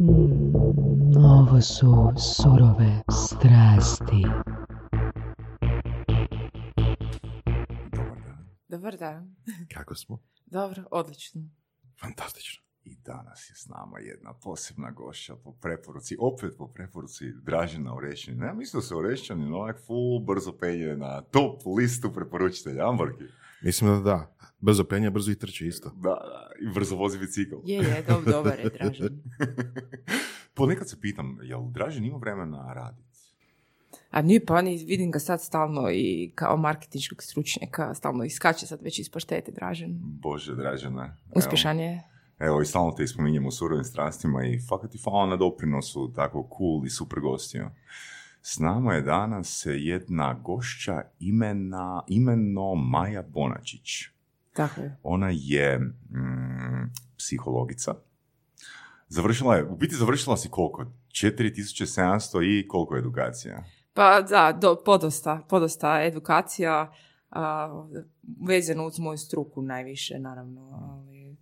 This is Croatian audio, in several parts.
Mm, ovo su surove strasti. Dobar dan. Dobar dan. Kako smo? Dobro, odlično. Fantastično. I danas je s nama jedna posebna gošća po preporuci, opet po preporuci Dražena Orešćanin. Ja mislim da se Orešćanin onak full brzo penje na top listu preporučitelja, Amborki. Mislim da da. Brzo penja, brzo i trči isto. Da, da, i brzo vozi bicikl. Je, je, dob, dobar je, Dražen. Ponekad se pitam, jel Dražen ima vremena raditi? A nije pa ni, vidim ga sad stalno i kao marketinškog stručnjaka, stalno iskače sad već iz paštete, Dražen. Bože, Dražene. Uspješan je. Evo, i stalno te spominjemo u surovim strastima i fakat ti hvala na doprinosu tako cool i super gostiju. S nama je danas jedna gošća imena, imeno Maja Bonačić. Tako je. Ona je mm, psihologica. Završila je, u biti završila si koliko? 4700 i koliko edukacija? Pa da, do, podosta, podosta edukacija a, vezano uz moju struku najviše, naravno. Ali,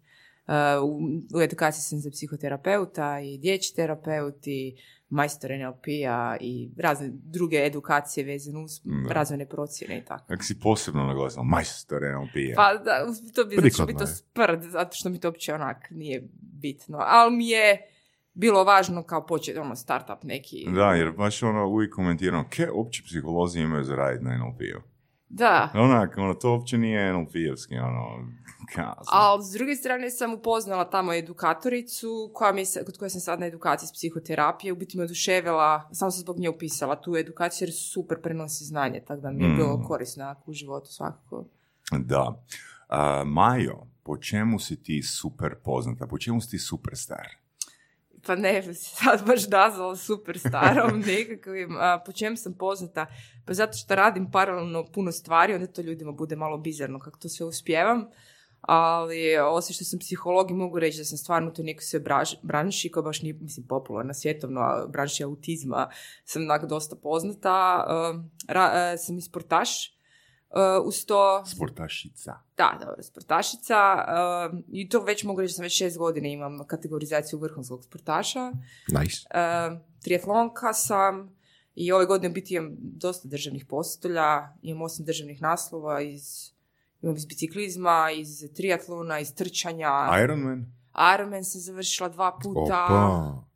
a, u, u edukaciji sam za psihoterapeuta i dječji terapeut i majstor NLP-a i razne druge edukacije vezane uz Da. razvojne procjene i tako. Kako si posebno naglasila? Majstor NLP-a. Pa da, to bi znači Prikladno biti to sprd, zato što mi to uopće onak nije bitno. Ali mi je bilo važno kao početi, ono, startup neki. Da, jer baš ono uvijek komentiram, ke opće psiholozi imaju za raditi na NLP-u? Da. Onak, ono, to uopće nije NLP-evski, ono, kazno. Ali s druge strane sam upoznala tamo edukatoricu koja mi se, kod koje sam sad na edukaciji s psihoterapije, u biti me oduševila, samo sam zbog nje upisala tu edukaciju jer super prenosi znanje, tako da mi je Mm. bilo korisno u životu svakako. Da. A, Majo, po čemu si ti super poznata? Po čemu si ti superstar? Pa ne, sad baš nazvala super starom nekakvim. A, po čem sam poznata? Pa zato što radim paralelno puno stvari, onda to ljudima bude malo bizarno kako to sve uspijevam. Ali osim što sam psiholog i mogu reći da sam stvarno u toj nekoj sve branši koja baš nije mislim, popularna svjetovno, a branši autizma sam onak dosta poznata. Um, ra- e, sam i sportaš. Uh, uz to Sportašica. da, dobro, sportašica. um, I to već mogu reći da sam već šest godina imam kategorizaciju vrhunskog sportaša. Nice. Um, triatlonka sam i ove godine biti imam dosta državnih postolja. Imam osam državnih naslova iz, imam iz biciklizma, iz triatlona, iz trčanja. Ironman? Ironman sam završila dva puta. Opa.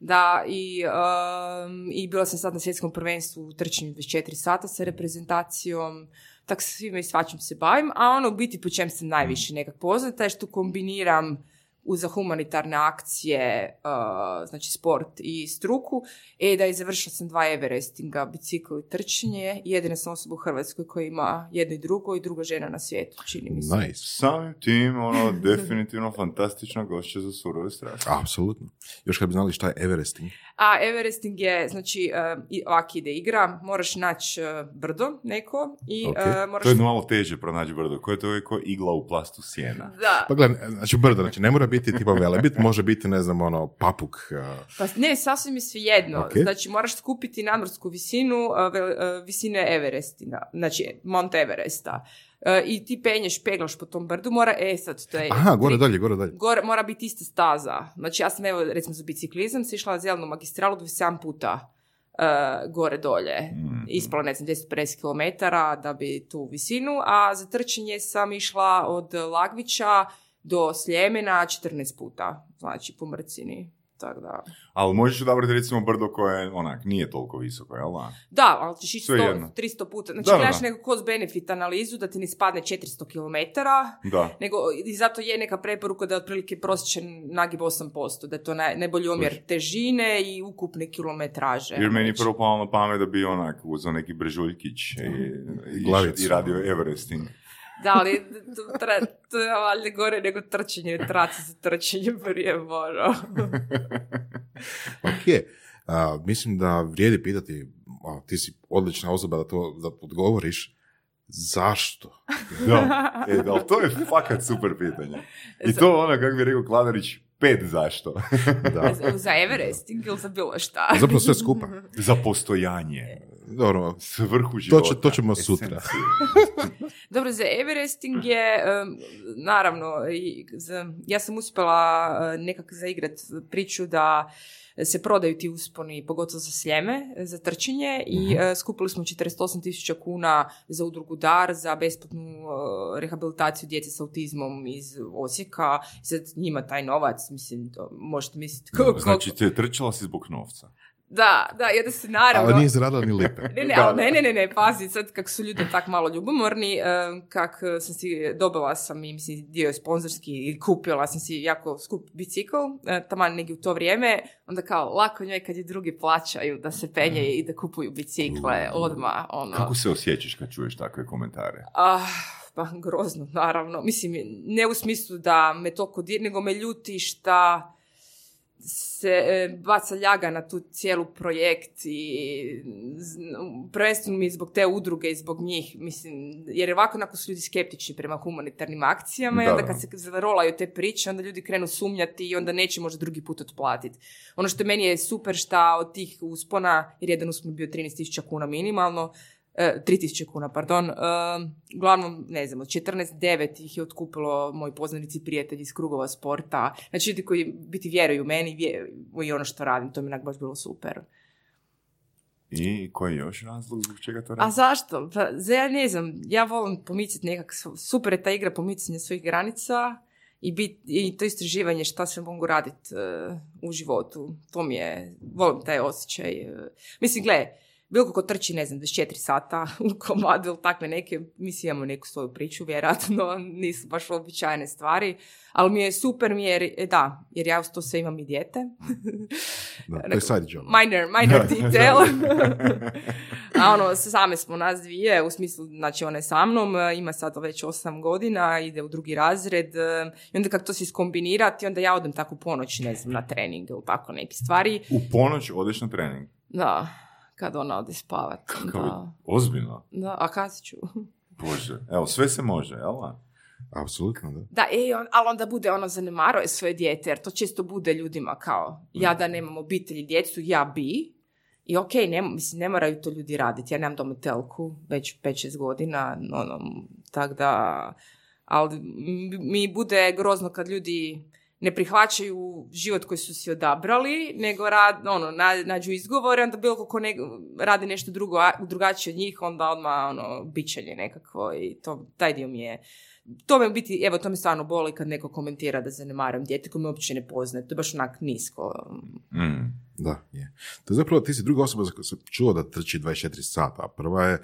Da, i, um, i bila sam sad na svjetskom prvenstvu u trčanju 24 sata sa reprezentacijom, tak svime i svačim se bavim, a ono u biti po čem sam najviše nekak poznata je što kombiniram za humanitarne akcije, uh, znači sport i struku, e da je završila sam dva Everestinga, bicikl i trčanje, i jedina sam osoba u Hrvatskoj koja ima jedno i drugo i druga žena na svijetu, čini mi se. Nice. Samim tim, ono, definitivno fantastična gošća za surove strasti. Apsolutno. Još kad bi znali šta je Everesting. A Everesting je, znači, uh, i- ovak ide igra, moraš naći uh, brdo neko i uh, moraš... To je malo teže pronaći brdo. Koje to je ko igla u plastu sjena? Da, Pa gledaj, znači brdo, znači ne mora biti tipa velebit, može biti, ne znam, ono, papuk. pa ne, sasvim je svejedno. Ok. Znači, moraš skupiti nadmorsku visinu, visine Everestina, znači Mount Everesta. I ti penješ, peglaš po tom brdu, mora, e sad, to je... Aha, gore tri- dalje, gore dalje. Gore mora biti ista staza. Znači, ja sam, evo, recimo za biciklizam, si išla zelenu magistralu 27 puta uh, gore dolje. Mm. Ispala, ne znam, 10-50 km da bi tu visinu, a za trčanje sam išla od Lagvića do Sljemena 14 puta, znači po mrcini. Tako da. Ali možeš odabrati recimo brdo koje, onak, nije toliko visoko, jel da? Da, ali ćeš ići Sve 100, jedno. 300 puta. Znači, Da, da, gledaš da. neku cost benefit analizu da ti ne spadne 400 km, Da. nego i zato je neka preporuka da je otprilike prosječan nagib 8%, da je to naj, najbolji omjer težine i ukupne kilometraže. Jer meni je Znači, prvo palo na pamet da bi onak uzeo neki brežuljkić i, i, i radio Everesting. Da, ali to, je valjda gore nego trčanje, traci za trčanje prije mora. Ok. A, mislim da vrijedi pitati, a, ti si odlična osoba da to da odgovoriš, zašto? Da, e, da, to je fakat super pitanje. I to ono, kako bi rekao Kladarić, pet zašto. Da. za, Everesting ili za bilo šta? Zapravo sve skupa. Za postojanje. Dobro, Svrhu to, života. će, to ćemo sutra. esenciju. Dobro, za Everesting je, naravno, i za- ja sam uspjela e, nekak zaigrat priču da se prodaju ti usponi, pogotovo za sljeme, za trčanje i e, skupili smo 48 tisuća kuna za udrugu DAR, za besplatnu e, rehabilitaciju djece s autizmom iz Osijeka. Sad njima taj novac, mislim, to možete misliti koliko... Znači, te trčala si zbog novca. Da, da, i onda se naravno... Ali nije zaradila ni lipe. Ne, ne, ali ne, ne, ne, ne, pazi, sad kak su ljudi tak malo ljubomorni, eh, kak eh, sam si, dobila sam i, mislim, dio je sponzorski i kupila sam si jako skup bicikl, eh, taman negdje u to vrijeme, onda kao, lako njoj kad je drugi plaćaju da se penje i da kupuju bicikle, odmah, ono. Kako se osjećaš kad čuješ takve komentare? Ah, pa grozno, naravno. Mislim, ne u smislu da me toliko dir, nego me ljuti šta se e, baca ljaga na tu cijelu projekt i prvenstveno mi zbog te udruge i zbog njih, mislim, jer ovako onako su ljudi skeptični prema humanitarnim akcijama i Da, onda da. kad se zarolaju te priče, onda ljudi krenu sumnjati i onda neće možda drugi put otplatiti. Ono što meni je super šta od tih uspona, jer jedan uspon bio 13.000 kuna minimalno, e, 3000 kuna, pardon. E, uglavnom, ne znam, od 14.9 ih je otkupilo moji poznanici prijatelji iz krugova sporta. Znači ljudi koji biti vjeruju meni vje- i ono što radim, to mi je baš bilo super. I koji je još razlog zbog čega to A radiš? zašto? Pa, za- ja ne znam, ja volim pomicati nekak, super je ta igra pomicanja svojih granica i, bit, i to istraživanje šta se mogu raditi u životu. To mi je, volim taj osjećaj. e. Mislim, gle, bilo ko trči, ne znam, 24 sata u komadu ili takve neke, mislim imamo neku svoju priču, vjerojatno, nisu baš običajne stvari, ali mi je super mi jer, e, da, jer ja uz to sve imam i dijete. Da, to je side job. Minor, minor detail. A ono, same smo nas dvije, u smislu, znači ona je sa mnom, ima sad već osam godina, ide u drugi razred e, i onda kako to se iskombinirati, onda ja odem tako u ponoć, ne znam, na trening ili tako neke stvari. U ponoć odeš na trening. Da, kad ona ode spavat. Kako Da, Ozbiljno. da, a kad ću? Bože. Evo, sve se može, jel? Apsolutno, da. Da, e, on, ali onda bude ono zanemaruje svoje dijete, jer to često bude ljudima kao, ja da nemam obitelj i djecu, ja bi, i ok, ne, mislim, ne moraju to ljudi raditi, ja nemam domitelku, već 5-6 godina, ono, tak da, ali mi bude grozno kad ljudi ne prihvaćaju život koji su si odabrali, nego rad, ono, na- nađu izgovore, onda bilo ko ne, radi nešto drugo, drugačije od njih, onda odmah ono, bičanje nekakvo i to, taj dio mi je to me biti, evo, to me stvarno boli kad neko komentira da zanemaram dijete koje me uopće ne poznaje. To je baš onak nisko. Mm. Da, je. To je zapravo, ti si druga osoba za koju sam čuo da trči 24 sata. a Prva je,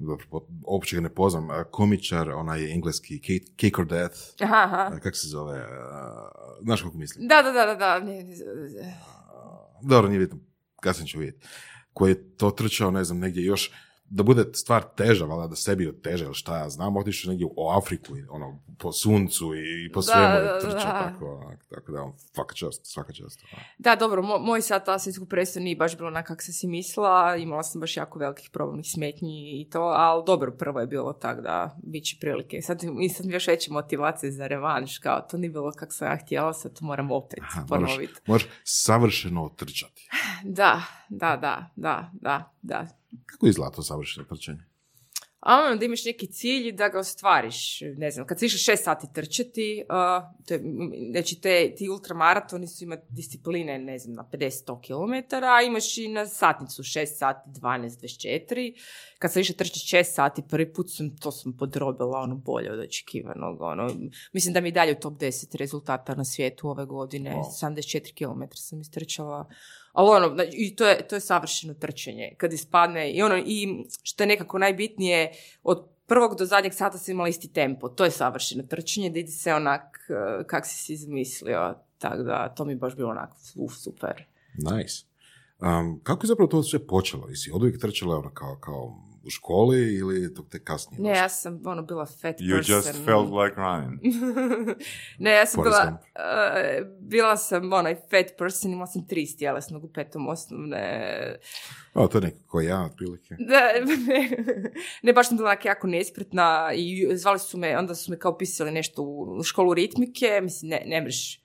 dobro, uopće ga ne poznam, komičar, onaj je engleski, Kate, Kate or Death, Aha, kako se zove, znaš kako mislim? Da, da, da, da, da. Dobro, nije bitno, kasnije ću vidjeti. Koji je to trčao, ne znam, negdje još, da bude stvar teža, valjda da sebi oteže, ili šta ja znam, otišao negdje u Afriku, i, ono, po suncu i po Da, svemu da, je trčao, da. tako, onak, tako da on, svaka čast, svaka čast. ono. Da, dobro, mo- moj sad ta svjetsku predstavu nije baš bilo onak kak se si mislila, imala sam baš jako velikih probavnih smetnji i to, ali dobro, prvo je bilo tak da bit će prilike. Sad, mi još veće motivacije za revanš, kao to nije bilo kako sam ja htjela, sad to moram opet Aha, ponoviti. moraš savršeno trčati. Da, da, da, da, da, da. Kako izgleda to savršeno trčanje? A ono da imaš neki cilj da ga ostvariš. Ne znam, kad si išao šest sati trčati, uh, to je, znači te, ti ultramaratoni su ima discipline, ne znam, na 50-100 km, a imaš i na satnicu 6 sati, 12, 24. Kad sam išao trčati 6 sati, prvi put sam, to sam podrobila ono bolje od očekivanog. Ono. Mislim da mi je dalje u top 10 rezultata na svijetu ove godine. Wow. 74 km sam istrčala. Ali ono, i to je, to je savršeno trčanje. Kad ispadne, i ono, i što je nekako najbitnije, od prvog do zadnjeg sata sam imala isti tempo. To je savršeno trčanje, da ide se onak eh, kak si si izmislio. Tako da, to mi baš bilo onak, uf, super. Nice. Um, kako je zapravo to sve počelo? Jesi od uvijek trčala ono, kao, kao u školi ili to te kasnije? Ne, ja sam ono bila fat You person. just felt like running. ne, ja sam bila, eh, bila sam onaj fat person, imala sam tri stjelesnog u petom osnovne. O, to je neko ko ja, otprilike. Da, ne, ne, baš sam bila onak jako nespretna i zvali su me, onda su me kao pisali nešto u školu ritmike, mislim, ne, ne mreš,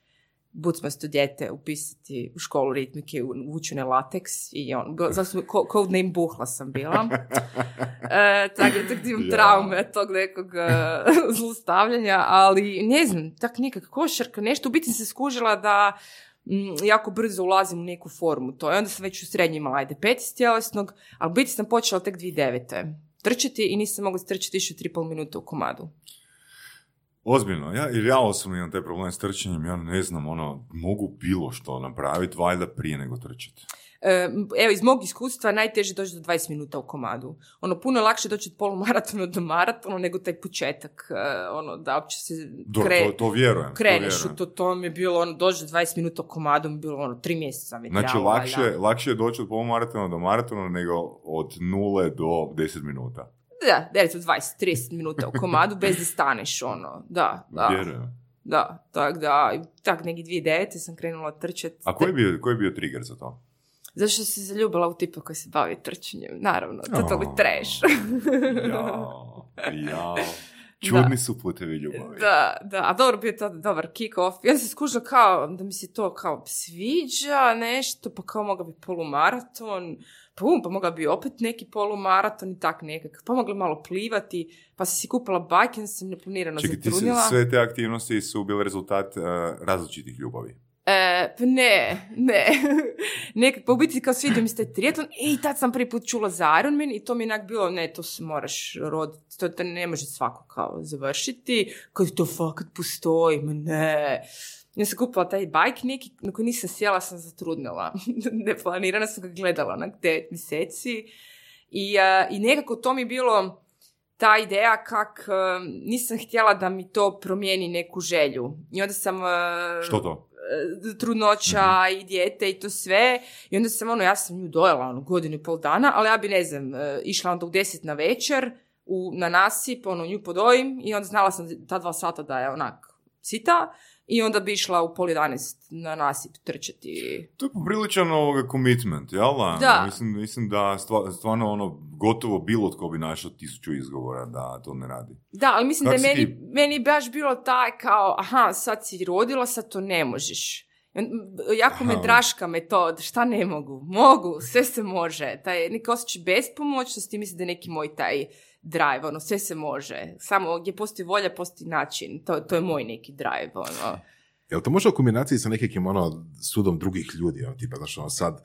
bucmasto dijete upisati u školu ritmike u učene lateks i on, zato sam, ko- codename Buhla sam bila. e, tako da imam Ja. traume tog nekog e, zlostavljanja, ali ne znam, tak nikak košarka, nešto, u biti se skužila da mm, jako brzo ulazim u neku formu to. I onda sam već u srednji imala, ajde, pet iz tjelesnog, ali u biti sam počela tek 2009. Trčati i nisam mogla strčati više od 3,5 minuta u komadu. Ozbiljno, ja, jer ja osobno imam taj problem s trčanjem, ja ne znam, ono, mogu bilo što napraviti, valjda prije nego trčati. E, evo, iz mog iskustva najteže doći do 20 minuta u komadu. Ono, puno je lakše doći od polumaratona do maratona nego taj početak, e, ono, da uopće se Do, kre- to, to vjerujem. to kreneš vjerujem. u to, to mi je bilo, ono, doći do 20 minuta u komadu mi je bilo, ono, tri mjeseca već Znači, lakše, lakše je doći od polumaratona do maratona nego od nule do 10 minuta. Da, 9, 20, 30 minuta u komadu bez da staneš, ono, da, da, Vjerujem. da, tak da, tak neki 2009. sam krenula trčat. A koji je bio, koji je bio trigger za to? Zato što se zaljubila u tipa koji se bavi trčanjem, naravno, to Oh. trash. Jao, jao. Čudni Da. su putevi ljubavi. Da, da, a dobro bio je to dobar kick-off. Ja sam skužila kao da mi se to kao sviđa nešto, pa kao mogla bi polumaraton, pa, um, pa mogla bi opet neki polumaraton i tak nekak. Pa mogla malo plivati, pa sam si kupila bajke, sam neplanirano Čekaj, ti si, sve te aktivnosti su bile rezultat eh, različitih ljubavi. E, pa ne, ne. Nekak, pa u biti kao svidio mi se e, i tad sam prvi put čula za Ironman i to mi je bilo, ne, to se moraš roditi, to, to ne može svako kao završiti, kad to fakat postoji, ma ne. Ja sam kupila taj bajk neki na koji nisam sjela, sam zatrudnila. Neplanirano sam ga gledala onak 9 mjeseci i, a, i nekako to mi je bilo ta ideja kak a, nisam htjela da mi to promijeni neku želju. I onda sam... a, Što to? E, trudnoća i dijete i to sve. I onda sam ono, ja sam nju dojela ono, godinu i pol dana, ali ja bi, ne znam, e, išla onda u deset na večer u, na nasip, ono, nju podojim i onda znala sam ta dva sata da je onak sita i onda bi išla u pol 11 na nasip trčati. To je popriličan ovoga commitment, jel da? Da. Mislim, mislim da stva- stvarno ono, gotovo bilo tko bi našao tisuću izgovora da to ne radi. Da, ali mislim Kak da je meni, ti? meni baš bilo taj kao, aha, sad si rodila, sad to ne možeš. Jako me draška metod, šta ne mogu? Mogu, sve se može. Taj neki osjećaj bespomoćnosti, mislim da je neki moj taj drive, ono, sve se može. Samo gdje postoji volja, postoji način. To, to je moj neki drive, ono. Jel to možda u kombinaciji sa nekakvim ono, sudom drugih ljudi, ono, tipa, znaš, ono, sad,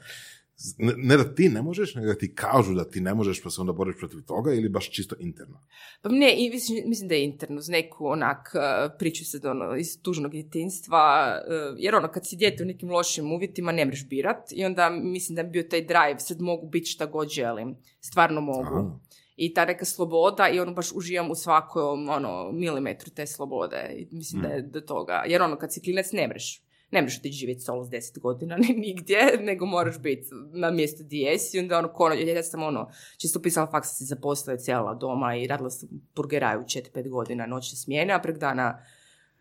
ne, ne da ti ne možeš, nego da ti kažu da ti ne možeš, pa se onda boriš protiv toga, ili baš čisto interno? Pa ne, i mislim, mislim da je interno, uz neku onak uh, priču sad ono, iz tužnog djetinstva, uh, jer ono, kad si dijete u nekim lošim uvjetima, ne mreš birat i onda mislim da je bio taj drive, sad mogu biti šta god želim, stvarno mogu. Aha. I ta neka sloboda i ono baš uživam u svakom ono, milimetru te slobode. I mislim da je do toga. Jer ono, kad si klinac ne mreš. Ne mreš otići živjeti solo s 10 godina, ni nigdje, nego moraš biti na mjestu gdje jesi. I onda ono, kono, ja sam ono, čisto pisala faks, sam se zaposlila cijela doma i radila sam u burgeraju 4-5 godina noćne smjene, a prek dana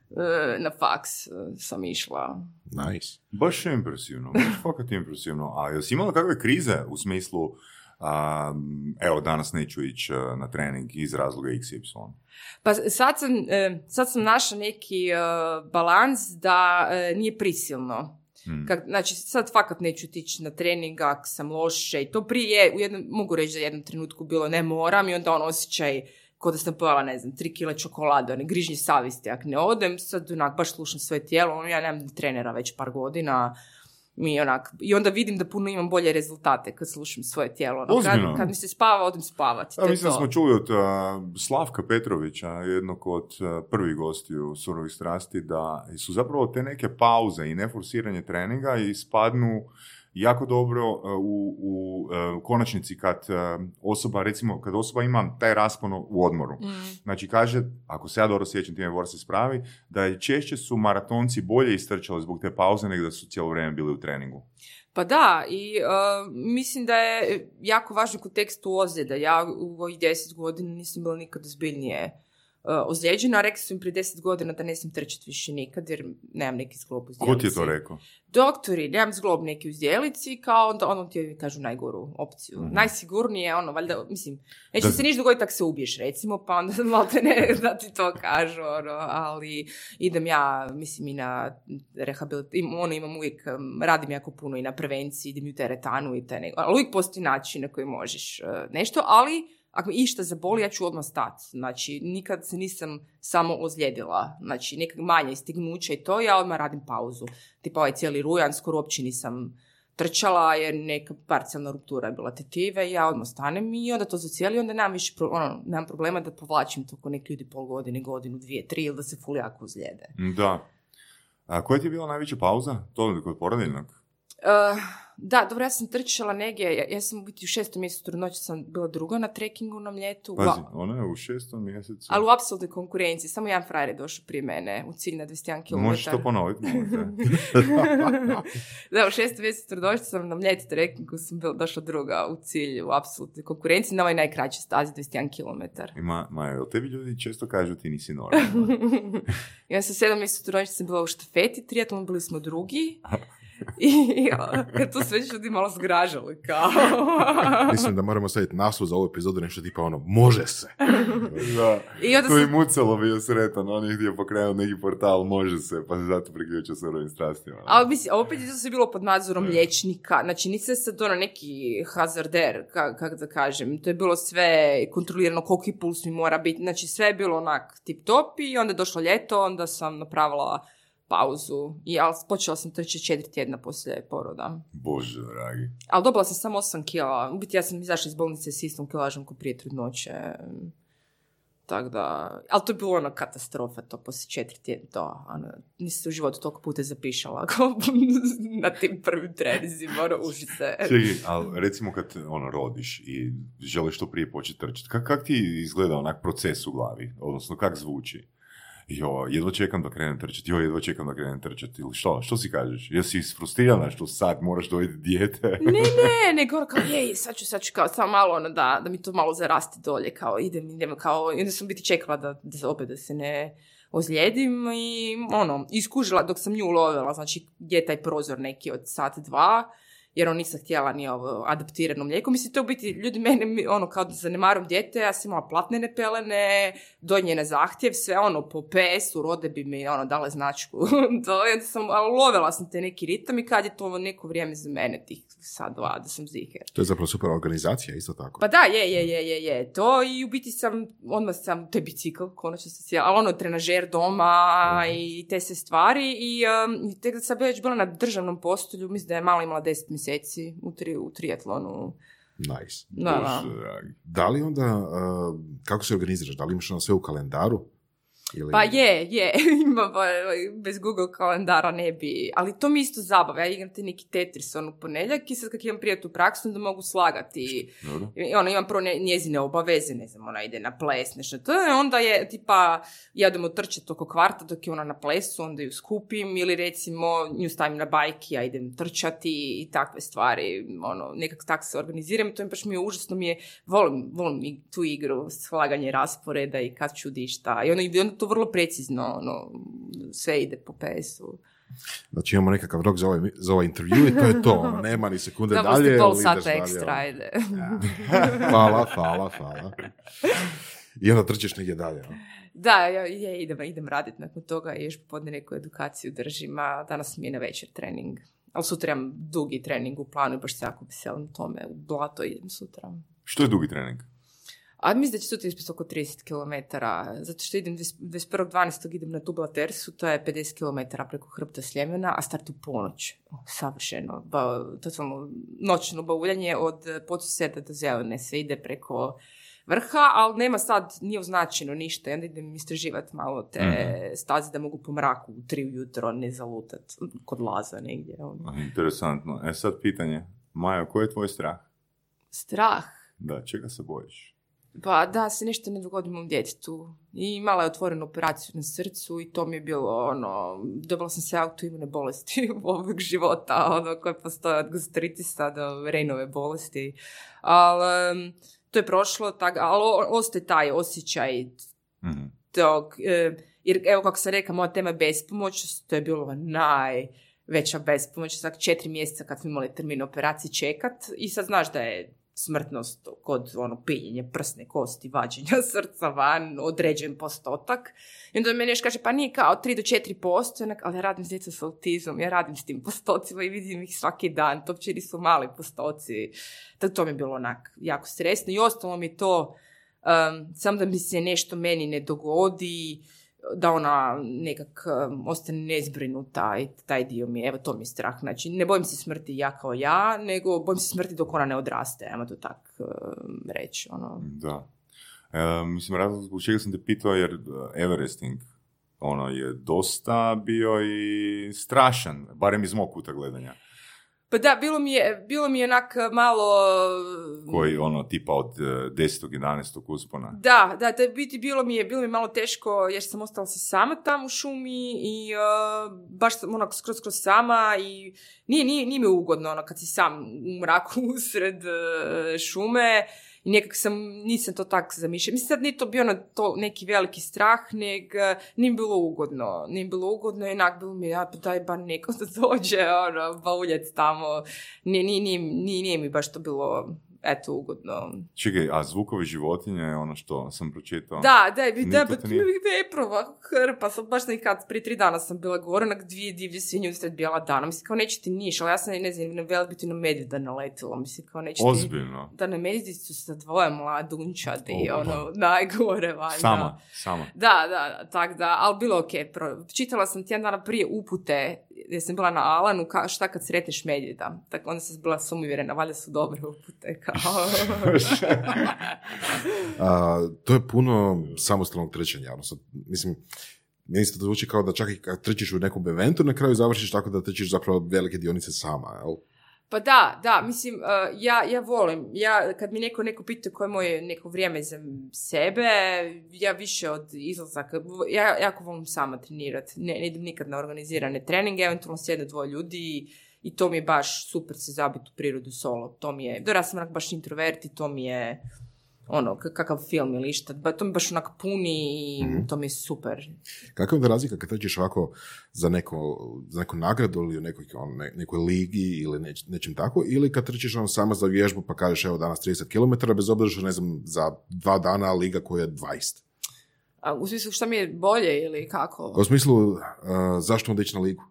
e, na faks e, sam išla. Nice. Baš je impresivno, baš fakat impresivno. A jesi imala kakve krize u smislu, a, evo danas neću ići a, na trening iz razloga XY? Pa sad sam, e, sad sam našla neki e, balans da e, nije prisilno. Hmm. Kak, znači, sad fakat neću otići na trening ako sam loše i to prije, u jednom, mogu reći da u jednom trenutku bilo ne moram i onda on osjećaj kao da sam pojela, ne znam, tri kile čokolade, one grižnje savjesti, ako ne odem, sad onak baš slušam svoje tijelo, ono, ja nemam trenera već par godina, mi onak, i onda vidim da puno imam bolje rezultate kad slušam svoje tijelo. Ono, kad, kad mi se spava, odem spavati. Ja, mislim da smo čuli od a, Slavka Petrovića, jednog od a, prvih gostiju surovih strasti, da su zapravo te neke pauze i neforsiranje treninga ispadnu jako dobro a, u, u a, konačnici kad a, osoba, recimo, kad osoba ima taj raspon u odmoru. Mm. Znači kaže, ako se ja dobro sjećam, time Bor se spravi, da je češće su maratonci bolje istrčali zbog te pauze nego da su cijelo vrijeme bili u treningu. Pa da, i uh, mislim da je jako važan u kontekstu ozljeda. Ja u ovih deset godina nisam bila nikad zbiljnije ozlijeđena, a rekli su im prije deset godina da ne smijem trčati više nikad, jer nemam neki zglob u Ko ti je zdjelici. to rekao? Doktori, nemam zglob neki u zdjelici, kao onda ono ti kažu najgoru opciju. Mhm. Najsigurnije, ono, valjda, mislim, neće Da- se ništa dogoditi tako se ubiješ, recimo, pa onda malo te ne da ti to kažu, ono, ali idem ja, mislim, i na rehabilitaciju, ono, imam uvijek, um, radim jako puno i na prevenciji, idem i u teretanu i te nego, ali uvijek postoji način na koji možeš uh, nešto, ali ako me išta zaboli, ja ću odmah stati. Znači, nikad se nisam samo ozlijedila. Znači, nekak manje stignuća i to, ja odmah radim pauzu. Tipa ovaj cijeli rujan, skoro uopće nisam trčala jer neka parcijalna ruptura je bila tetive, ja odmah stanem i onda to zacijeli, onda nemam više pro- ono, nemam problema da povlačim to ko neki ljudi pol godine, godinu, dvije, tri ili da se ful jako ozlijede. Da. A koja ti je bila najveća pauza? To kod porodiljnog? Uh, da, dobro, ja sam trčala negdje, ja, ja sam u biti u šestom mjesecu trudnoće sam bila druga na trekingu na mljetu, Pazi, ona je u šestom mjesecu. ali u apsolutnoj konkurenciji, samo jedan frajer je došao prije mene u cilj na 21 km. Možeš to ponoviti, da, u šestom mjesecu trudnoće sam na mljetu trekingu, sam bila došla druga u cilj u apsolutnoj konkurenciji na ovoj najkraćoj stazi 21 km. Ima, Maja, tebi ljudi često kažu ti nisi normalna? ja sam sedam mjesecu trudnoće sam bila u štafeti, triatlon bili smo drugi. I kad to sve ljudi malo zgražali, kao. Mislim da moramo staviti naslov za ovu epizodu nešto tipa ono, može se. da. I onda Koji sam mucalo bio sretan, on je htio pokrenuti neki portal, može se, pa se zato priključio s ovim strastima. Ali mislim, opet je to sve bilo pod nadzorom liječnika, znači nisi sad ono neki hazarder, ka- kako da kažem, to je bilo sve kontrolirano, koliki puls mi mora biti, znači sve je bilo onak tip top i onda je došlo ljeto, onda sam napravila pauzu, i, ali počela sam trčati četiri tjedna poslije poroda. Bože, dragi. Ali dobila sam samo 8 kila, u biti ja sam izašla iz bolnice s istom kilažom ko prije trudnoće. Tako da, ali to je bilo ono katastrofa, to poslije četiri tjedna, to, ono, nisam se u životu toliko puta zapišala na tim prvim trenizima, ono, užice. Čekaj, ali recimo kad ono, rodiš i želiš što prije početi trčati, kak, kak ti izgleda onak proces u glavi? Odnosno, kak zvuči? Jo, jedva čekam da krenem trčati, jo, jedva čekam da krenem trčati, ili što? Što si kažeš? Jesi isfrustrirana što sad moraš dojeti dijete? Ne, ne, nego ono kao, jej, sad ću, sad ću kao, samo malo ono da, da mi to malo zaraste dolje, kao idem, idem, kao, i onda sam biti čekala da, da se opet da se ne ozlijedim i ono, iskužila dok sam nju ulovila, znači gdje je taj prozor neki od sat dva, jer on nisam htjela ni ovo adaptirano mlijeko. Mislim, to u biti, ljudi mene, ono, kao da zanemarom dijete, ja sam imala platnene pelene, donje na zahtjev, sve ono, po PS-u, rode bi mi, ono, dale značku. to, onda sam, ali ulovila sam te neki ritam i kad je to neko vrijeme za mene, tih sad dva, da sam ziher. To je zapravo super organizacija, isto tako. Pa da, je, je, je, je, je, to i u biti sam, odmah sam, to je bicikl, konačno sam sjela, ali ono, trenažer doma i te sve stvari i um, tek da sam već bila na državnom postolju, mislim da je malo imala 10 mjeseci u, tri, u triatlonu. Nice. Da, da. Da li onda, uh, kako se organiziraš? Da li imaš ono sve u kalendaru? Ili... Pa je, je, ima, pa, bez Google kalendara ne bi, ali to mi isto zabava, ja igram te neki Tetris on u ponedjeljak i sad kad imam prijatnu praksu onda mogu slagati. I ono, imam prvo ne- njezine obaveze, ne znam, ona ide na ples, nešto. To, onda je, tipa, ja idem trčati oko kvarta dok je ona na plesu, onda ju skupim, ili recimo nju stavim na bajki, ja idem trčati i takve stvari, ono, nekako tako se organiziram, to mi baš mi je užasno mi je, volim, volim tu igru, slaganje rasporeda i kad ću di šta, i ono, i onda to vrlo precizno, ono, sve ide po PS-u. Znači imamo nekakav rok za ovaj, za ovaj intervju i to je to. ono, Nema ni sekunde Da, dalje. pol ili ideš sata dalje, ekstra, ono. ajde. Hvala, hvala, hvala. I onda trčiš negdje dalje. ono. Da, ja, ja idem, idem raditi nakon toga i još popodne neku edukaciju držim, a danas mi je na večer trening. Ali sutra imam dugi trening u planu i baš se jako veselim tome. U blato idem sutra. Što je dugi trening? A mislim da će sutra ispiti oko 30 km, zato što idem 20 21.12. idem na Dublatersu, to je 50 km preko hrbta Sljemena, a start u ponoć. Savršeno, ba, totalno noćno bauljanje od Podsuseda do Zelene, sve ide preko vrha, ali nema sad, nije označeno ništa, onda idem istraživati malo te Mhm. staze da mogu po mraku u tri ujutro ne zalutat kod laza negdje. ono. Interesantno. E sad pitanje. Majo, koji je tvoj strah? Strah. Da, čega se bojiš? Pa da se nešto ne dogodi mom djetetu. I imala je otvorenu operaciju na srcu i to mi je bilo ono, dobila sam se autoimune bolesti ovog života, ono koje postoje od gastritisa do renove bolesti. Ali to je prošlo, tak, ali ostaje taj osjećaj Mhm. t, tog, e, jer evo kako sam rekla, moja tema je bespomoć, to je bilo najveća bespomoć, sad četiri mjeseca kad smo imali termin operacije čekat i sad znaš da je smrtnost kod ono piljenja prsne kosti, vađenja srca van, određen postotak. I onda meni još kaže, pa nije kao 3 do 4 posto, ali ja radim s djecom s autizmom, ja radim s tim postocima i vidim ih svaki dan, to uopće nisu mali postoci. Tako to mi je bilo onak jako stresno i ostalo mi to, um, sam da mi se nešto meni ne dogodi, da ona nekak ostane nezbrinuta i taj dio mi je, evo to mi je strah. Znači, ne bojim se smrti ja kao ja, nego bojim se smrti dok ona ne odraste, ajmo to tak reći. Ono. Da. E, mislim, razlog zbog čega sam te pitao, jer uh, Everesting ono je dosta bio i strašan, barem iz mog kuta gledanja. Pa da, bilo mi je, bilo mi je onak malo... Koji ono tipa od 10. 11. uspona. Da, da, da, biti bilo mi je, bilo mi je malo teško jer sam ostala se sama tamo u šumi i uh, baš sam onak skroz skroz sama i nije, nije, nije mi ugodno ono kad si sam u mraku usred uh, šume i nekak sam, nisam to tako zamišljala. Mislim, sad nije to bio na to neki veliki strah, nego nije bilo ugodno. Nije bilo ugodno i onak bilo mi, ja, pa daj bar neko da dođe, ono, bauljec tamo. Nije, nije, nije, nije mi baš to bilo eto, ugodno. Čekaj, a zvukovi životinje je ono što sam pročitao? Da, da, bi, da, pa nije... veprova, hrpa, sam baš nekad, prije tri dana sam bila gore, onak dvije divlje svinje usred bijela dana, mislim, kao neće ti niš, ali ja sam, ne znam, na velbiti na medvjeda naletila, mislim, kao neće ti... Ozbiljno? Da, na medvjedi su sa dvoje mladunčadi, oh, ono, najgore, valjda. Sama, sama. Da, da, tak da, ali bilo ok, čitala sam tjedan dana prije upute gdje sam bila na Alanu, ka, šta kad sretneš medvjeda. Tako onda sam bila sumivjerena, valjda su dobre upute. A, to je puno samostalnog trećenja. Ono, mislim, meni se to zvuči kao da čak i kad trčiš u nekom eventu, na kraju završiš tako da trčiš zapravo velike dionice sama, jel? Pa da, da, mislim, uh, ja, ja volim, ja, kad mi neko, neko pita koje je moje neko vrijeme za sebe, ja više od izlazaka, ja jako volim sama trenirati, ne, ne idem nikad na organizirane treninge, eventualno sjedne dvoje ljudi i, to mi je baš super se zabiti u prirodu solo, to mi je, ja sam baš introvert i to mi je, ono, kakav film ili šta, ba, to mi baš onak puni i mm to mi je super. Kakva je onda razlika kad trčiš ovako za, neko, za neku nagradu ili u nekoj, on, nekoj ligi ili neč, nečem tako, ili kad trčiš ono samo za vježbu pa kažeš evo danas 30 km, bez obzira što ne znam, za dva dana liga koja je 20. A, u smislu šta mi je bolje ili kako? U smislu, uh, zašto onda ići na ligu?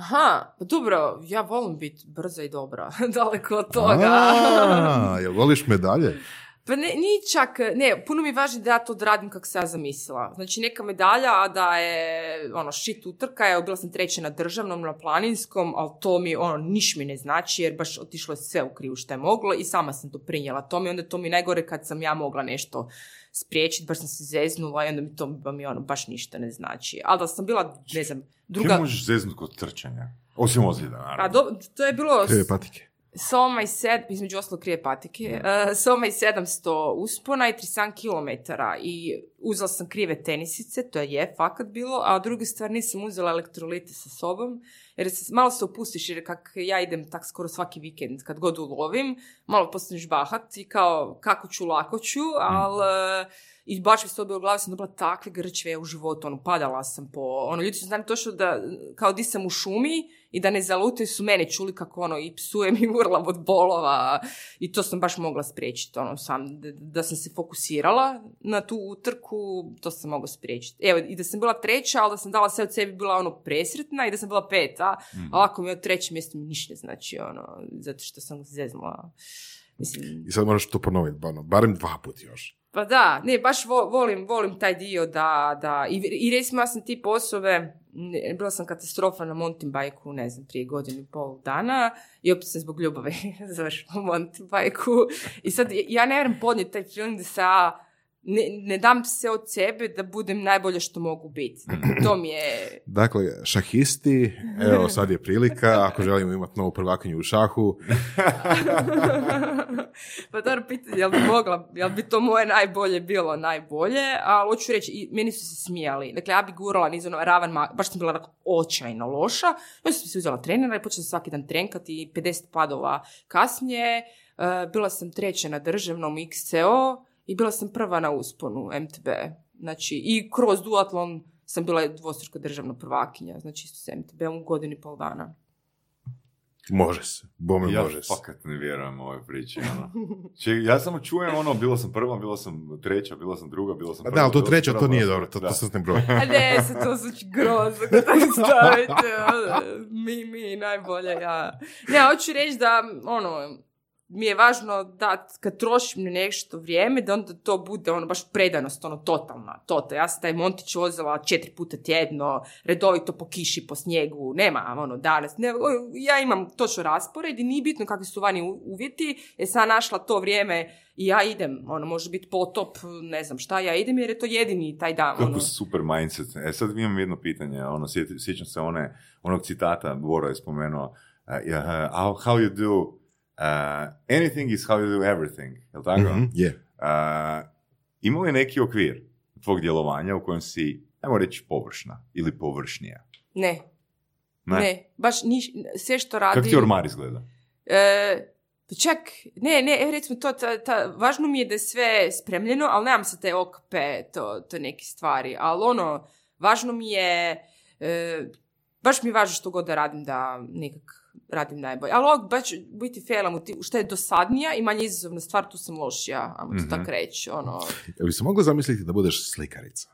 Aha, pa dobro, ja volim biti brza i dobra, daleko od toga. A, jel voliš medalje? Pa ne, nije čak, ne, puno mi je važno da ja to odradim kako se ja zamislila. Znači neka medalja, a da je ono shit utrka, evo bila sam treća na državnom, na planinskom, ali to mi ono niš mi ne znači jer baš otišlo je sve u krivu što je moglo i sama sam to prinjela. To mi onda to mi najgore kad sam ja mogla nešto spriječiti, baš sam se zeznula i onda mi to mi ono baš ništa ne znači. Ali da sam bila, ne znam, druga... Ti možeš zeznuti kod trčanja? Osim ozljeda, naravno. A do, to je bilo... patike. Soma i sed, između oslo krije patike, uh, Soma i 700 uspona i 37 km i uzela sam krive tenisice, to je fakat bilo, a druga stvar nisam uzela elektrolite sa sobom, jer se, malo se opustiš, jer kak ja idem tak skoro svaki vikend, kad god ulovim, malo postaneš bahat i kao kako ću, lako ću, ali i baš mi se u glavi, sam dobila takve grčve u životu, ono, padala sam po, ono, ljudi su znali točno da, kao di sam u šumi i da ne zalutaju su mene čuli kako, ono, i psujem i urlam od bolova i to sam baš mogla spriječiti, ono, sam, da, da sam se fokusirala na tu utrku, to sam mogla spriječiti. Evo, i da sam bila treća, ali da sam dala sve od sebi bila, ono, presretna i da sam bila peta, mm. a ako mi od treće mjesto mi ništa znači, ono, zato što sam zeznula. Mislim... I sad moraš to ponoviti, barem dva puta još. Pa da, ne, baš volim, volim taj dio da, da i, i recimo ja sam tip osobe, bila sam katastrofa na mountain bajku, ne znam, prije godinu i pol dana i opet sam zbog ljubave završila mountain bajku i sad ja ne vjerujem podnijeti taj film da se ne, ne dam se od sebe da budem najbolje što mogu biti. To mi je... Dakle, šahisti, evo sad je prilika, ako želimo imati novu prvakinju u šahu. pa dobro pitanje, jel bi mogla, jel bi to moje najbolje bilo najbolje, ali hoću reći, meni su se smijali. Dakle, ja bi gurala niz ono ravan, baš sam bila tako očajno loša. Ja sam se uzela trenera i počela svaki dan trenkati, 50 padova kasnije. Uh, bila sam treća na državnom XCO, i bila sam prva na usponu MTB. Znači, i kroz duatlon sam bila dvostruka državna prvakinja, znači isto s MTB-om godinu i pol dana. Može se, bome Ja može se. fakat ne vjerujem ovoj priči. Ono. Ček, ja samo čujem ono, bila sam prva, bila sam treća, bila sam druga, bila sam prva. Da, ali to treća, prva, to nije dobro, to, da. to se ne broji. A ne, se to zvuči grozno kad tako stavite. ono, Mi, mi, najbolje ja. Ne, hoću reći da, ono, mi je važno da kad trošim na nešto vrijeme, da onda to bude ono baš predanost, ono totalna, toto. Ja sam taj Montić vozila četiri puta tjedno, redovito po kiši, po snijegu, nema ono danas. Ne, ja imam točno raspored i nije bitno kakvi su vani uvjeti, jer sam našla to vrijeme i ja idem, ono, može biti potop, ne znam šta, ja idem jer je to jedini taj dan. Kako ono. super mindset. E sad imam jedno pitanje, ono, sjećam se one, onog citata, Boro je spomenuo, uh, how, how you do, anything is how you do everything, jel tako? Mhm, Je. Uh, ima li neki okvir tvog djelovanja u kojem si, ajmo reći, površna ili površnija? Ne, Ne? ne, baš niš, sve što radi... Kako ti ormar izgleda? E, pa čak, ne, ne, evo recimo to, ta, ta, važno mi je da je sve spremljeno, ali nemam se te OKP, to, to neke stvari, ali ono, važno mi je, e, baš mi je važno što god da radim da nekak radim najbolje. Ali ovog baš biti failam, u ti- što je dosadnija i manje izazovna stvar, tu sam lošija, ajmo to Mhm. tako reći, ono, Jel bi se mogla zamisliti da budeš slikarica?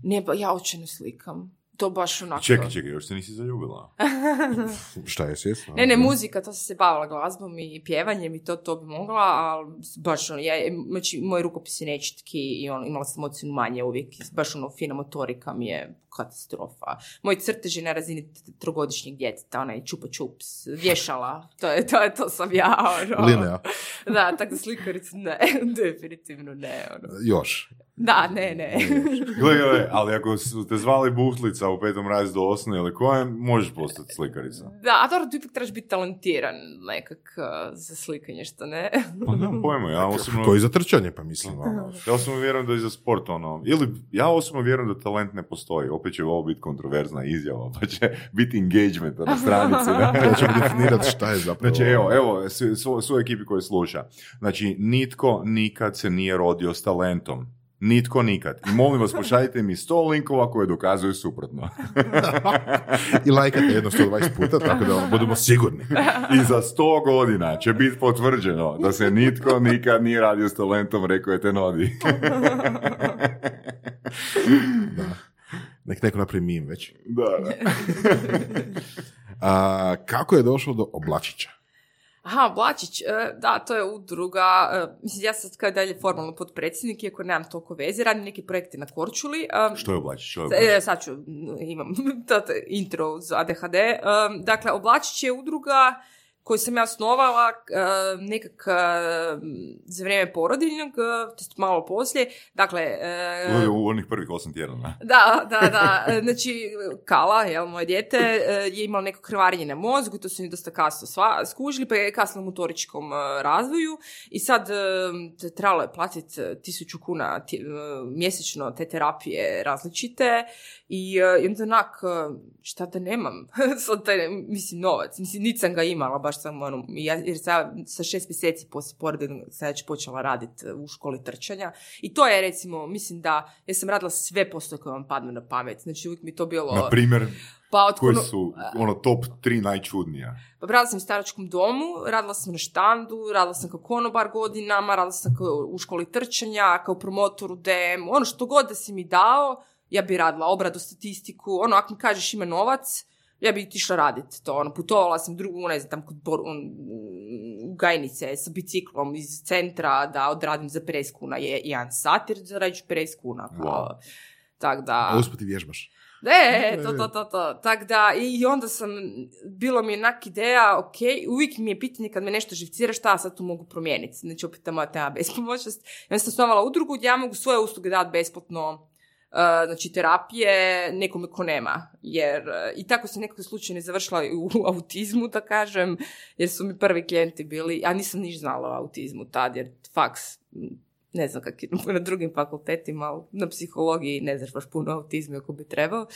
ne, ba, ja ne slikam. To baš onako... Čekaj, čekaj, još se nisi zaljubila. Šta je svjesno? Ne, ne, muzika, to sam se bavila glazbom i pjevanjem i to, to bi mogla, ali baš ono, ja, znači, moji rukopisi nečitki i ono, imala sam ocjenu manje uvijek, baš ono, fina motorika mi je katastrofa. Moji crteži na razini trogodišnjeg djeteta, onaj čupa čups, vješala, to je, to je, to sam ja, ono. Linea. Da, tako slikaricu ne, definitivno ne, ono. Još. Da, ne, ne. Gle, gle, ali ako su te zvali buhtlica u petom razredu osnovne ili kojem, možeš postati slikarica. Da, a dobro, tu ipak trebaš biti talentiran nekak uh, za slikanje, što ne? Pa nemam pojma, ja osobno... Koji za trčanje, pa mislim. Ono. Ja osobno vjerujem da je za sport ono, ili ja osobno vjerujem da talent ne postoji, opet će ovo biti kontroverzna izjava, pa će biti engagement na stranici. ne? Ćemo definirati šta je zapravo. Znači, evo, evo, svi- svo, svoj ekipi koji sluša. Znači, nitko nikad se nije rodio s talentom. Nitko nikad. I molim vas, pošaljite mi 100 linkova koje dokazuju suprotno. I lajkate jedno 120 puta, tako da budemo sigurni. I za 100 godina će biti potvrđeno da se nitko nikad nije radio s talentom, rekao je Tenodi. Da. Nek neko napravi mim već. da, da. A, kako je došlo do Oblačića? Aha, Blačić, e, da, to je udruga, e, mislim, ja sam kao dalje formalno potpredsjednik, iako nemam toliko veze, radim neke projekte na Korčuli. Što je oblačić? Što je oblačić? E, sad ću, imam intro za ADHD. Dakle, Oblačić je udruga koju sam ja osnovala e, nekak e, za vrijeme porodiljnog, to jest malo poslije. Dakle, U, u onih prvih osam tjedana. da, da, da. Znači, Kala, jel, moje dijete, je imalo neko krvarenje na mozgu i to su mi dosta kasno sva, skužili, pa je kasno u motoričkom razvoju i sad trebalo je platiti tisuću kuna e, mjesečno te terapije različite i, i onda onak, šta da nemam, sad taj, mislim, novac, mislim, niti sam ga imala, baš sam, ono, ja, jer sam sa šest mjeseci poslije porodiljnog sam već počela raditi u školi trčanja i to je, recimo, mislim da, ja sam radila sve poslove koje vam padnu na pamet, znači uvijek mi to bilo... Na primjer, pa od koji kono- su ono top tri najčudnija. pa radila sam u staračkom domu, radila sam na štandu, radila sam kao konobar godinama, radila sam kao u školi trčanja, kao promotor u DM, ono što god da si mi dao, ja bi radila obradu, statistiku, ono ako mi kažeš ima novac, ja bi išla raditi to, ono, putovala sam drugu, ne znam, tam kod Bor- on, u Gajnice sa biciklom iz centra da odradim za 50 kuna je jedan sat jer zarađujem 50 kuna. Kao, tak da... A usput i vježbaš. Ne, to, to, to, to. Tak da, i onda sam, bilo mi onak ideja, ok, uvijek mi je pitanje kad me nešto živcira, šta ja sad tu mogu promijeniti. Znači, opet ta moja tema bespomoćnost. Onda sam osnovala udrugu gdje ja mogu svoje usluge dati besplatno, znači terapije nekome ko nema. Jer, uh, i tako se nekako slučajno završila u autizmu, da kažem, jer su mi prvi klijenti bili, ja nisam niš znala o autizmu tad, jer faks, ne znam kak je na drugim fakultetima, ali na psihologiji ne znaš baš puno o autizmu ako bi trebao.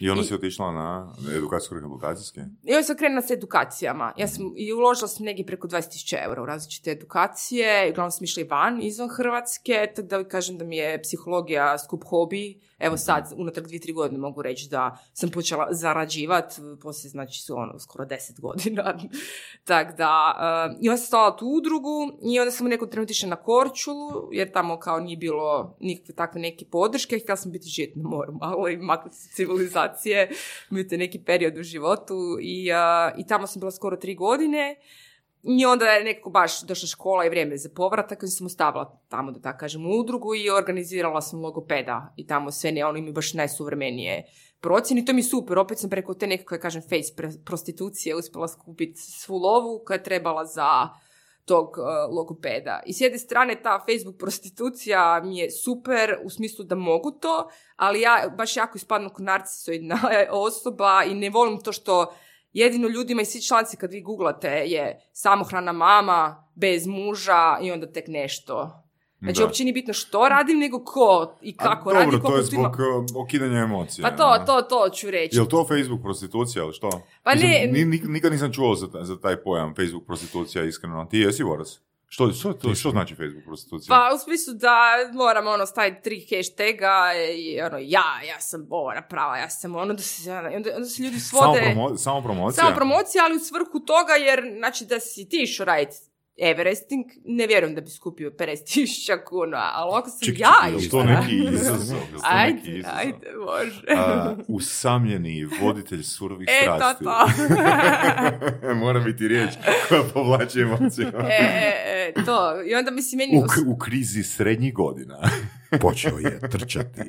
I onda I- si otišla na edukacijsko-rehabilitacijske? I onda sam krenula s edukacijama. Ja sam i uložila sam negdje preko 20.000 eura u različite edukacije. Uglavnom sam išla i van, izvan Hrvatske, tako da kažem da mi je psihologija skup hobi. Evo sad, unatrag dvije, tri godine mogu reći da sam počela zarađivat, poslije znači su ono skoro 10 godina. tako da, uh, i onda sam stala tu udrugu i onda sam u nekom trenutku išla na Korčulu, jer tamo kao nije bilo nikakve takve neke podrške. Htjela sam biti živjeti na moru malo i maknuti se iz civilizacije, biti neki period u životu i, uh, i tamo sam bila skoro tri godine. I onda je nekako baš došla škola i vrijeme za povratak i sam ostavila tamo, da tako kažem, udrugu i organizirala sam logopeda i tamo sve ne, oni imaju baš najsuvremenije procjeni. To mi je super, opet sam preko te nekakve, kažem, face prostitucije uspjela skupiti svu lovu koja je trebala za tog uh, logopeda. I s jedne strane ta Facebook prostitucija mi je super u smislu da mogu to, ali ja baš jako ispadnu kao narcisoidna osoba i ne volim to što jedino ljudima i svi članci kad vi googlate je samohrana mama, bez muža i onda tek nešto. Znači, Da. uopće nije bitno što radim, nego ko i A kako dobro, radi. to koliko je zbog uh, okidanja emocija. Pa to, ne? to, to ću reći. Jel to Facebook prostitucija ili što? Pa Mislim, ne- ni- nik- nikad nisam čuo za, taj- za taj pojam Facebook prostitucija, iskreno. Ti jesi Boras? Što, što, to, što znači Facebook prostitucija? Pa u smislu da moramo ono staviti tri hashtaga i ono ja, ja sam ova prava, ja sam ono da se, onda, onda se ljudi samo, svode promo, samo promocija? samo promocija, ali u svrhu toga jer znači da si ti išao raditi Everesting, ne vjerujem da bi skupio 50.000 kuna, ali ako sam Ček, ja ček, išla to neki izazov? To neki Ajde, izazov? ajde, može. A, usamljeni voditelj surovih E, to, strasti. to. Mora biti riječ koja povlači emociju. e, e, e, to. I onda mislim meni... U, u krizi srednjih godina. Počeo je trčati.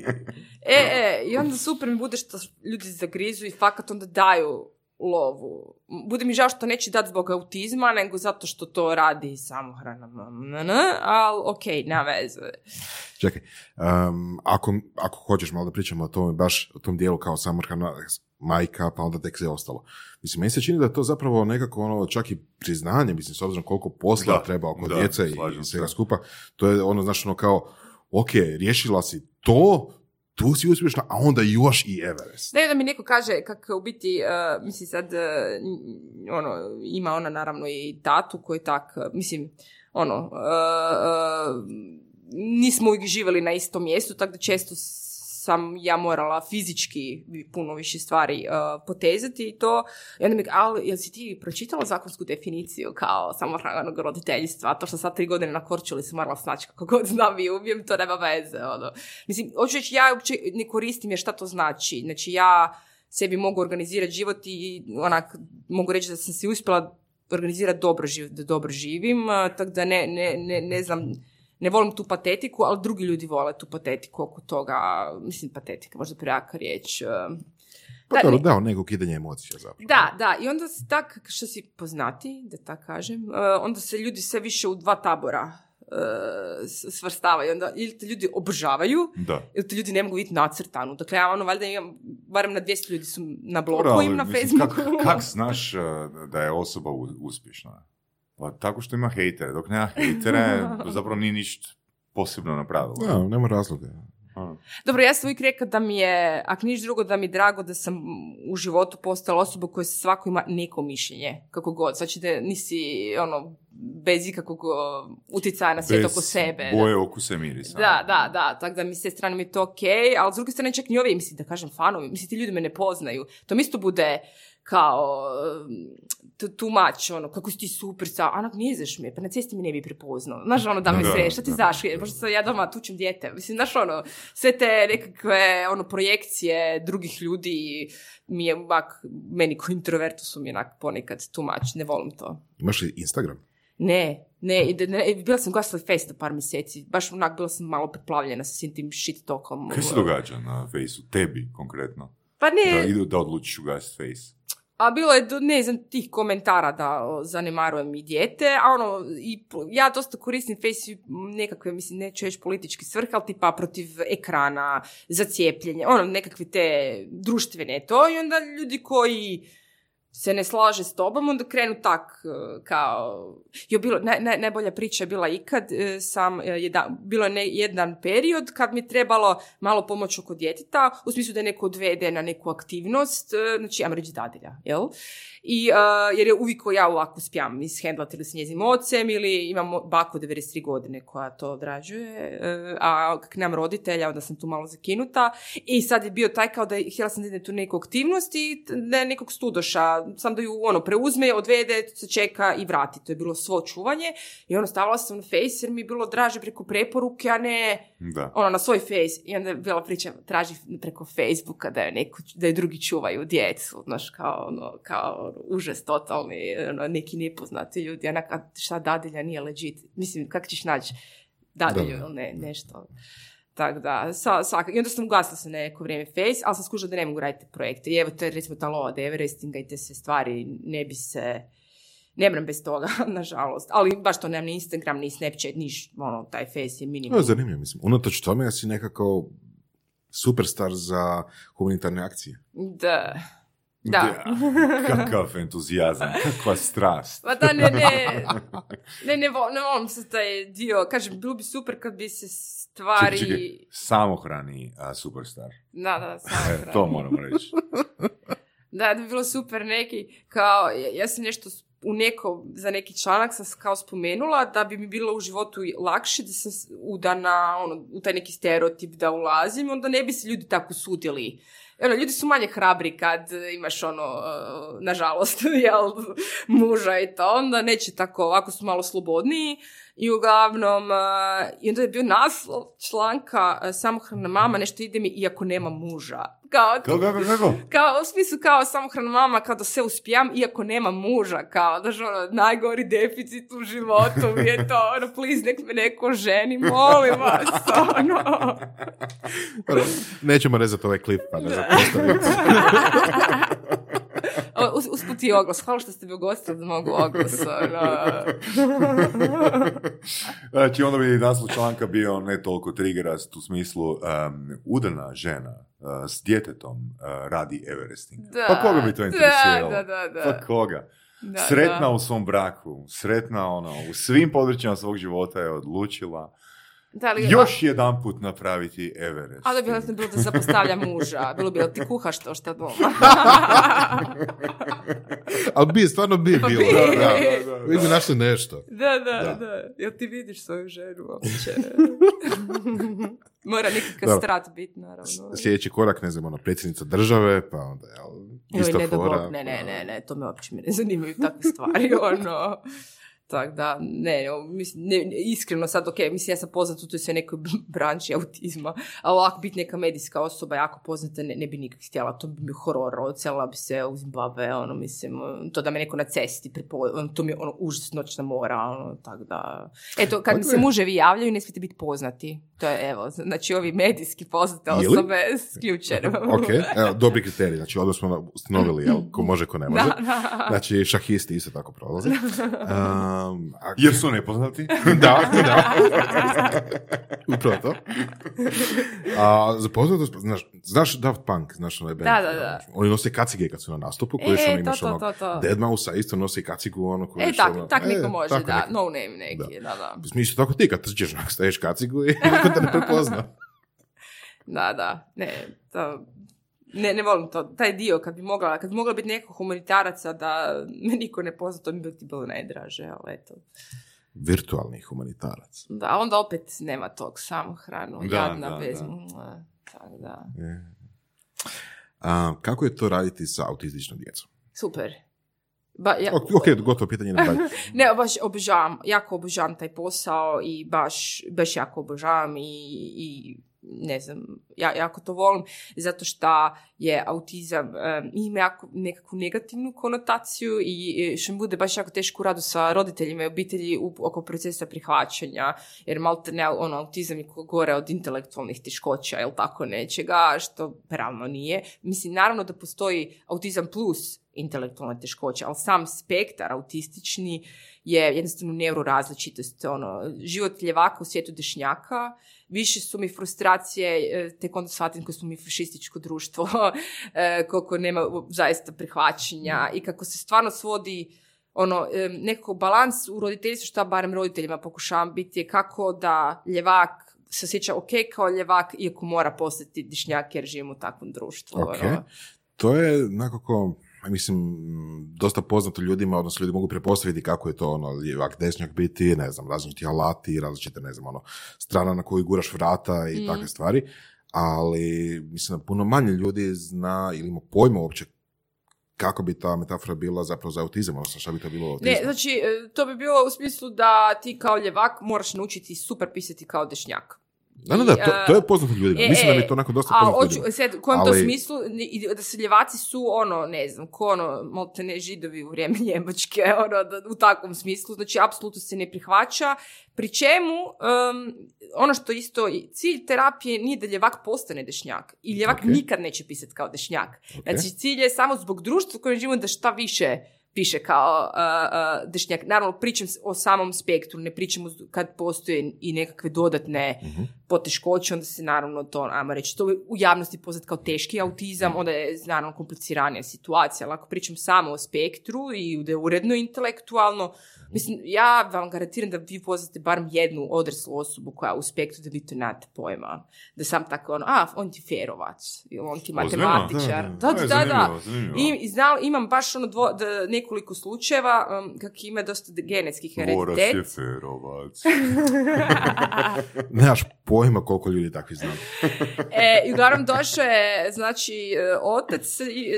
E, e, i onda super mi bude što ljudi zagrizu i fakat onda daju lovu. Bude mi žao što neće dati zbog autizma, nego zato što to radi samohrana ali okej, nema veze. Čekaj, um, ako, ako hoćeš malo da pričamo o tome, baš o tom dijelu kao samohrana majka, pa onda tek sve ostalo. Mislim, meni se čini da je to zapravo nekako ono, čak i priznanje, mislim, s obzirom koliko posla Da, treba oko da, djece i se. svega skupa, to je ono, znaš, ono kao, ok, riješila si to, tu si uspješna, a onda još i Everest. Ne da mi neko kaže kako u biti, uh, mislim sad, uh, ono, ima ona naravno i tatu koji tak, uh, mislim, ono, nismo uvijek živjeli na istom mjestu, tako da često sam ja morala fizički puno više stvari uh, potezati i to. I onda mi, ali jel si ti pročitala zakonsku definiciju kao samohranog roditeljstva? To što sad tri godine na Korčuli sam morala snaći kako god znam i umijem, to nema veze. Ono. Mislim, hoću reći, ja uopće ne koristim jer šta to znači. Znači, ja sebi mogu organizirati život i onak, mogu reći da sam si uspjela organizirati dobro živ, da dobro živim, a, tako da ne, ne, ne, ne znam, ne volim tu patetiku, ali drugi ljudi vole tu patetiku oko toga, mislim patetika, možda prejaka riječ. a. Pa Da, dobro, ne- da, nego ukidanje emocija zapravo. da, da, i onda se tak, što si poznati, da tako kažem, uh, onda se ljudi sve više u dva tabora s- svrstavaju. Onda ili te ljudi obožavaju, Da. ili te ljudi ne mogu vidjeti nacrtanu. Dakle, ja ono, valjda imam, barem na 200 ljudi su na blogu, ali im na mislim, Facebooku. Kak, kak znaš da je osoba uspješna? Pa tako što ima hejtere. Dok nema hejtere, zapravo nije ništa posebno napravila. Da, nema razloga. Dobro, ja sam uvijek rekla da mi je, ako niš drugo, da mi je drago da sam u životu postala osoba koja se svako ima neko mišljenje, kako god. Znači da nisi, ono, bez ikakvog utjecaja na svijet oko sebe. da. boje, okusa i mirisa. Da, da, da, tako da mi s te strane mi je to ok, ali s druge strane čak ni ovi, mislim da kažem fanovi, mislim ti ljudi me ne poznaju. To mi isto bude kao tu, too much, ono, kako si ti super sa, anak nizeš me, pa na cesti mi ne bi prepoznao. Znaš, ono, da me sreš, šta ti zašli, možda sam ja doma tučem dijete. Mislim, znaš, ono, sve te nekakve, ono, projekcije drugih ljudi mi je, ovak, meni ko introvertu su mi onak ponekad much, ne volim to. Imaš li Instagram? Ne, ne, ne, bila sam glasila Festa par mjeseci, baš onak bila sam malo preplavljena sa svim tim shit tokom. Kaj se događa na fejsu? Tebi konkretno. Pa ne, Da, idu, da odlučiš ugasiti fejs. a bilo je, ne znam, tih komentara da zanemarujem i dijete, a ono, i, ja dosta koristim Face nekakve, mislim, neću reći politički svrhe, ali tipa protiv ekrana, za cijepljenje, ono, nekakve te društvene to, i onda ljudi koji se ne slaže s tobom, onda krenu tak e, kao... Jo, bilo, naj, naj- najbolja priča je bila ikad, e, sam, e, jedan, bilo je ne- jedan period kad mi je trebalo malo pomoć oko djeteta, u smislu da je neko odvede na neku aktivnost, znači, ajmo reći dadilja, jel? I, e, jer je uvijek ja ovako spijam ishendlati ili s njezim ocem ili imamo baku 93 godine koja to odrađuje, e, a kak nemam roditelja, onda sam tu malo zakinuta i sad je bio taj kao da je- htjela sam da tu neku aktivnost i t- ne nekog studoša, sam da ju ono preuzme, odvede, se čeka i vrati. To je bilo svo čuvanje i ono stavila sam na face jer mi je bilo draže preko preporuke, a ne Da. ono na svoj face. I onda je bila priča, traži preko Facebooka da je, neko, da je drugi čuvaju djecu, znaš, kao, ono, kao ono, užas totalni, ono, neki nepoznati ljudi, onak, šta dadilja nije legit. Mislim, kako ćeš naći dadilju Da. ili ne, nešto. Tako da, sa, svaka- i onda sam ugasila se neko vrijeme face, ali sam skužila da ne mogu raditi projekte. I evo, to je recimo ta lova Everestinga i te sve stvari, ne bi se, ne mram bez toga, nažalost. Ali baš to nemam ni Instagram, ni Snapchat, niš, ono, taj face je minimum. Je zanimljivo, mislim. Unatoč tome, ja si nekako superstar za humanitarne akcije. Da. Da. Kakav entuzijazam, kakva strast. Pa da, ne, ne, ne, ne, ne volim se taj dio, kažem, bilo bi super kad bi se stvari... Čekaj, čekaj, samohrani a, superstar. Da, da, E, samohrani. to moramo reći. Da, da bi bilo super neki, kao, ja, ja sam nešto u neko, za neki članak sam kao spomenula da bi mi bilo u životu lakše da sam udana ono, u taj neki stereotip da ulazim, onda ne bi se ljudi tako sudili. Ono, ljudi su manje hrabri kad imaš ono, uh, nažalost, jel, muža i to, onda neće tako, ovako su malo slobodniji i uglavnom, uh, i onda je bio naslov članka uh, samohrana mama, nešto ide mi iako nema muža. Kao, Kako, kako, kako? kao, u smislu kao samohrana mama, kao da se uspijam, iako nema muža, kao, da ono, najgori deficit u životu mi je to, ono, please, nek me neko ženi, molim vas, ono. Nećemo rezati ovaj klip, pa. O, Us, usput i oglas, hvala što ste me ugostili da mogu oglas, ono. Znači, onda bi naslov članka bio ne toliko triggerast u smislu um, udana žena uh, s djetetom uh, radi Everesting. Da, pa koga bi to interesiralo? Da, da, da. Pa koga? Da, sretna da. u svom braku, sretna ono, u svim područjima svog života je odlučila Da, ali- još jedan put napraviti Everest. Ali bi vjerojatno bilo da zapostavlja muža. Bilo bi, jel ti kuhaš to što doma? Ali bi, stvarno bi bilo. bi. Da, da. Vi bi našli nešto. da, da, Da. da, Jel ti vidiš svoju ženu uopće? Mora neki kastrat biti, naravno. Sljedeći korak, ne znam, ono, predsjednica države, pa onda, jel, Joj, ista ne, da fora. Ne, ne, ne, ne, to me uopće me ne zanimaju takve stvari, ono. Tako da, ne, mislim, ne, iskreno sad, ok, mislim, ja sam poznat u toj sve nekoj branči autizma, ali ovako biti neka medijska osoba jako poznata, ne, ne bi nikak htjela, to bi mi horor, odselila bi se u Zimbabwe, ono, mislim, to da me neko na cesti, prepo, ono, to mi je ono, užas noćna mora, ono, tako da, eto, kad mi se muževi javljaju, ne smijete biti poznati, to je, evo, znači, ovi medijski poznate osobe, sključene. Ok, evo, dobri kriterij, znači ovdje smo ustanovili, jel, ko može, ko ne može. Da, da. Znači, šahisti isto tako prolaze. Um, a- Jer su nepoznati? da, da. Upravo to. A za poznatost, znaš, znaš Daft Punk, znaš onaj band? Da, da, da. Oni nose kacige kad su na nastupu, koji E, ono to, imaš to, onog to, to. Deadmau5 isto nosi kacigu, ono koji E, još tak, ono- tak e, niko može, tako da, neko. no name neki, da, da. Mislim, isto tako ti kad trčeš, staješ kacigu i niko te ne prepozna. Da, da, ne, to, ne, ne volim to, taj dio, kad bi mogla, kad bi mogla biti neko humanitaraca da me niko ne pozna, to mi bi ti bilo najdraže, ali eto. Virtualni humanitarac. Da, a onda opet nema tog samohranu, Da, jadna da, bez, da. da, A, kako je to raditi sa autističnom djecom? super. Ba, ja, Ok, ok, gotovo pitanje. Ne. Ne, baš obožavam, jako obožavam taj posao i baš, baš jako obožavam i, i ne znam, ja jako to volim zato što je autizam um, ima jako nekakvu negativnu konotaciju i što mi bude baš jako teško u radu sa roditeljima i obitelji u, oko procesa prihvaćanja, jer malte ne, ono, autizam je gore od intelektualnih teškoća ili tako nečega, što realno nije. Mislim, naravno da postoji autizam plus intelektualna teškoća, ali sam spektar autistični je jednostavno neurorazličitost. Ono, život ljevaka u svijetu dešnjaka, više su mi frustracije e, tek onda shvatim kako smo mi fašističko društvo, e, koliko nema zaista prihvaćanja i kako se stvarno svodi ono, e, nekako balans u roditeljstvu, šta barem roditeljima pokušavam biti, je kako da ljevak se osjeća ok kao ljevak, iako mora postati dišnjak jer živimo u takvom društvu. Ok. ono. To je nekako, mislim, dosta poznato ljudima, odnosno ljudi mogu prepostaviti kako je to ono, lijevak, desnjak biti, ne znam, različiti alati, različite, ne znam, ono, strana na koju guraš vrata i takve stvari, ali mislim da puno manje ljudi zna ili ima pojma uopće kako bi ta metafora bila zapravo za autizam, odnosno šta bi to bilo autizam. Ne, znači, e, to bi bilo u smislu da ti kao ljevak moraš naučiti super pisati kao dešnjak. Da, da, da, to, to je poznato ljudima. E, mislim da e, bi to onako dosta poznato ljudima. sad, u kojem to Ali- smislu, i da se ljevaci su ono, ne znam, ko ono, malte ne židovi u vrijeme Njemačke, ono, da, u takvom smislu, znači apsolutno se ne prihvaća, pri čemu um, ono što isto, cilj terapije nije da ljevak postane dešnjak i ljevak Ok. nikad neće pisati kao dešnjak. Znači cilj je samo zbog društva u kojem živimo da šta više piše kao uh, uh, dešnjak. Naravno, pričam o samom spektru, ne pričam kad postoje i nekakve dodatne Mhm. poteškoće, onda se naravno to, ajmo reći, to je u javnosti poznat kao teški autizam, onda je naravno kompliciranija situacija, ali ako pričam samo o spektru i da je uredno intelektualno, mislim, ja vam garantiram da vi poznate barem jednu odraslu osobu koja u spektru da vi to nemate pojma. Da sam tako ono, a, on ti ferovac, ili on ti matematičar. Da, Da, E, da, da. zanimljivo, zanimljivo. I, i znal- imam baš ono dvo, da, nekoliko slučajeva um, kak ima dosta genetskih hereditet. je ferovac. Nemaš pojma koliko ljudi takvi znaju. E, i uglavnom došao je, znači, e, otac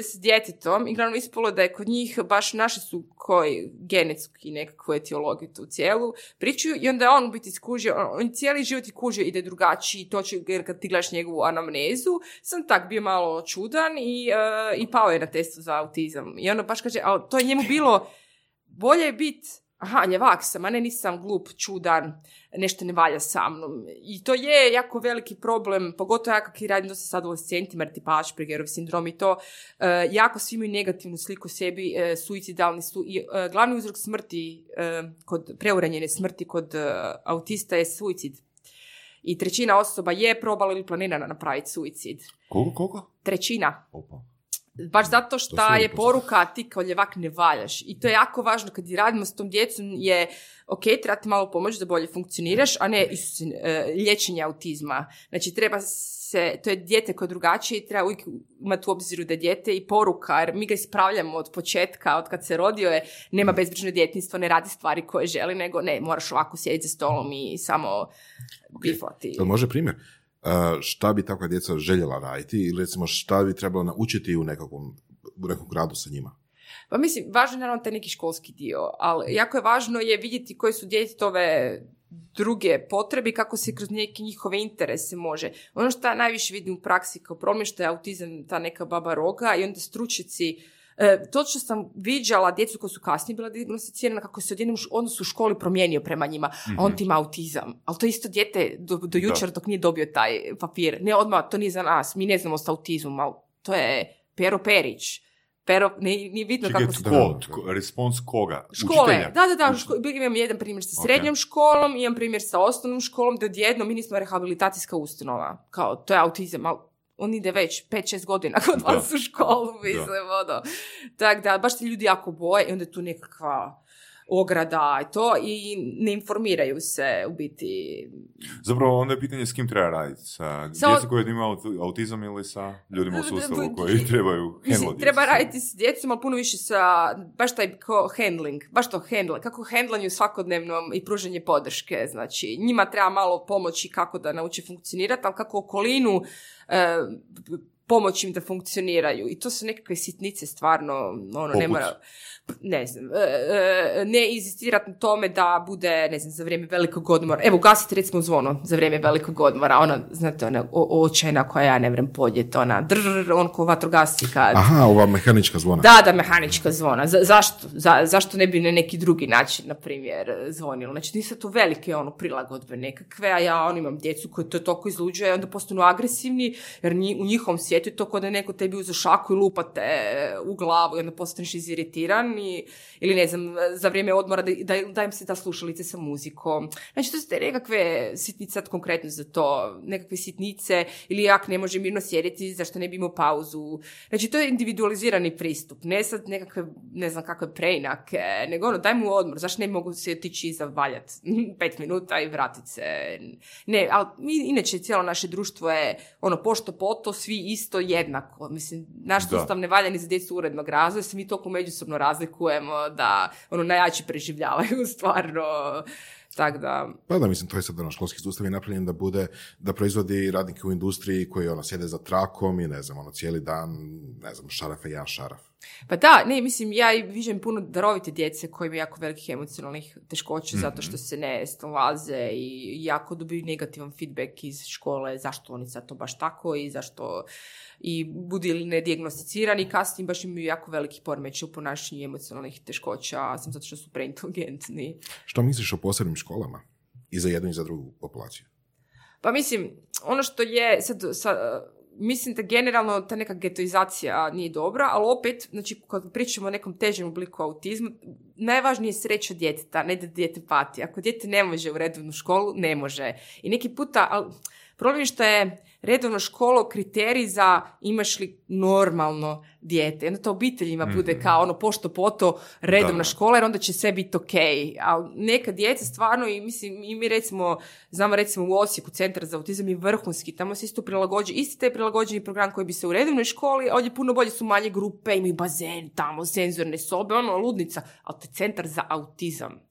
s, djetetom, i uglavnom ispalo da je kod njih baš naši su koji genetski nekakvu etiologiju tu cijelu priču i onda je on biti skužio, on, cijeli život je kužio ide drugačiji, to će, jer kad ti gledaš njegovu anamnezu, sam tak bio malo čudan i, e, i pao je na testu za autizam. I ono baš kaže, ali to je njemu bilo, bolje je biti aha, ljevak sam, a ne nisam glup, čudan, nešto ne valja sa mnom. I to je jako veliki problem, pogotovo ja kak i radim dosta s adolescentima, jer tipa Aspergerov sindrom i to, e, jako svi imaju negativnu sliku sebi, e, suicidalni su i e, glavni uzrok smrti, kod preuranjene smrti kod autista je suicid. I trećina osoba je probala ili planira napraviti suicid. Koliko, koliko? Trećina. Opa. Baš zato To što je poruka ti kao ljevak ne valjaš. I to je jako važno kad radimo s tom djecom je ok, treba ti malo pomoći da bolje funkcioniraš, a ne e, liječenje autizma. Znači treba se, to je dijete koje je drugačije i treba uvijek imati u obziru da je dijete i poruka, jer mi ga ispravljamo od početka, od kad se rodio je, nema bezbrižno djetinjstvo, ne radi stvari koje želi, nego ne, moraš ovako sjediti za stolom i samo bifati. Jel može primjer? Uh, šta bi takva djeca željela raditi ili recimo šta bi trebalo naučiti u nekakvom, u nekom gradu sa njima? Pa mislim, važno je naravno taj neki školski dio, ali jako je važno je vidjeti koje su djetetove druge potrebe kako se kroz neke njihove interese može. Ono što najviše vidim u praksi kao problem što je autizam ta neka baba roga i onda stručnjaci E, točno sam viđala djecu koja su kasnije bila dijagnosticirana kako se odjednom odnos u školi promijenio prema njima, a on ti ima autizam. Ali to isto dijete do, do jučer dok nije dobio taj papir. Ne odmah, to nije za nas, mi ne znamo s autizmom, ali to je Pero Perić. Pero, ne, nije bitno Čekaj, kako se... tko? Tko? Respons koga? Škole, Učitelja? da, da, da, ško- imam jedan primjer sa srednjom školom, imam primjer sa osnovnom školom, da odjednom mi nismo rehabilitacijska ustanova, kao, to je autizam, ali on ide već 5-6 godina kod vas u školu, mislim, ono. Tako da, baš se ljudi jako boje i onda je tu nekakva ograda i to i ne informiraju se u biti. Zapravo onda je pitanje s kim treba raditi. Sa, Sa- djecom koji imaju aut- autizam ili sa ljudima u sustavu koji trebaju Mislim, treba raditi s djecom, ali puno više sa, baš taj ko handling, baš to handle, kako handlanju svakodnevnom i pružanje podrške, znači njima treba malo pomoći kako da nauče funkcionirati, ali kako okolinu e, pomoći im da funkcioniraju. I to su nekakve sitnice stvarno, ono, ne Poput? mora, ne znam, e, e, ne inzistirati na tome da bude, ne znam, za vrijeme velikog odmora. Evo, ugasite recimo zvono za vrijeme velikog odmora, ona, znate, ona očajna koja ja ne vrem podjeti, ona drr, on ko vatrogasci kad... Aha, ova mehanička zvona. Da, da, mehanička zvona. Za- zašto? Za- zašto ne bi na neki drugi način, na primjer, zvonilo? Znači, nisu to velike ono, prilagodbe nekakve, a ja on imam djecu koji to toliko izluđuje, onda postanu agresivni, jer nji- u njihovom svijetu svijetu i to kod da je neko tebi uzo šaku i lupa te u glavu i onda postaneš iziritiran i, ili ne znam, za vrijeme odmora da, da, da im se da slušalice sa muzikom. Znači, to su te nekakve sitnice, sad konkretno za to, nekakve sitnice ili jak ne može mirno sjediti, zašto ne bi imao pauzu. Znači, to je individualizirani pristup, ne sad nekakve, ne znam kakve preinake, nego ono, daj mu odmor, zašto ne mogu se otići valjat pet minuta i vratit se. Ne, ali mi, inače cijelo naše društvo je ono pošto poto, svi isto jednako. Mislim, naš sustav ne valja ni za djecu urednog razvoja, se mi toliko međusobno razlikujemo da ono najjači preživljavaju stvarno. Tako da, Pa da, mislim, to je sad ono, školski sustav je napravljen da bude, da proizvodi radnike u industriji koji ono, sjede za trakom i ne znam, ono, cijeli dan, ne znam, šarafe, ja šaraf. Pa da, ne, mislim, ja i viđem puno darovite djece koji imaju jako velikih emocionalnih teškoća zato što se ne snalaze i jako dobiju negativan feedback iz škole zašto oni sad to baš tako i zašto i budu ili nedijagnosticirani i kasnije baš imaju jako veliki poremećaj u ponašanju emocionalnih teškoća, sam zato što su preinteligentni. Što misliš o posebnim školama? I za jednu i za drugu populaciju. Pa mislim, ono što je, sad, sa, mislim da generalno ta neka getoizacija nije dobra, ali opet, znači, kad pričamo o nekom težem obliku autizma, najvažnije je sreća djeteta, ne da dijete pati. Ako dijete ne može u redovnu školu, ne može. I neki puta, ali problem je što je redovno školo kriterij za imaš li normalno dijete. Onda to obiteljima bude kao ono pošto poto redovna Da. škola jer onda će sve biti ok. Ali neka djeca stvarno i mislim i mi recimo, znamo recimo u Osijeku centar za autizam je vrhunski, tamo se isto prilagođe, isti taj prilagođeni program koji bi se u redovnoj školi, a ovdje puno bolje su manje grupe, imaju bazen tamo, senzorne sobe, ono ludnica, ali to je centar za autizam.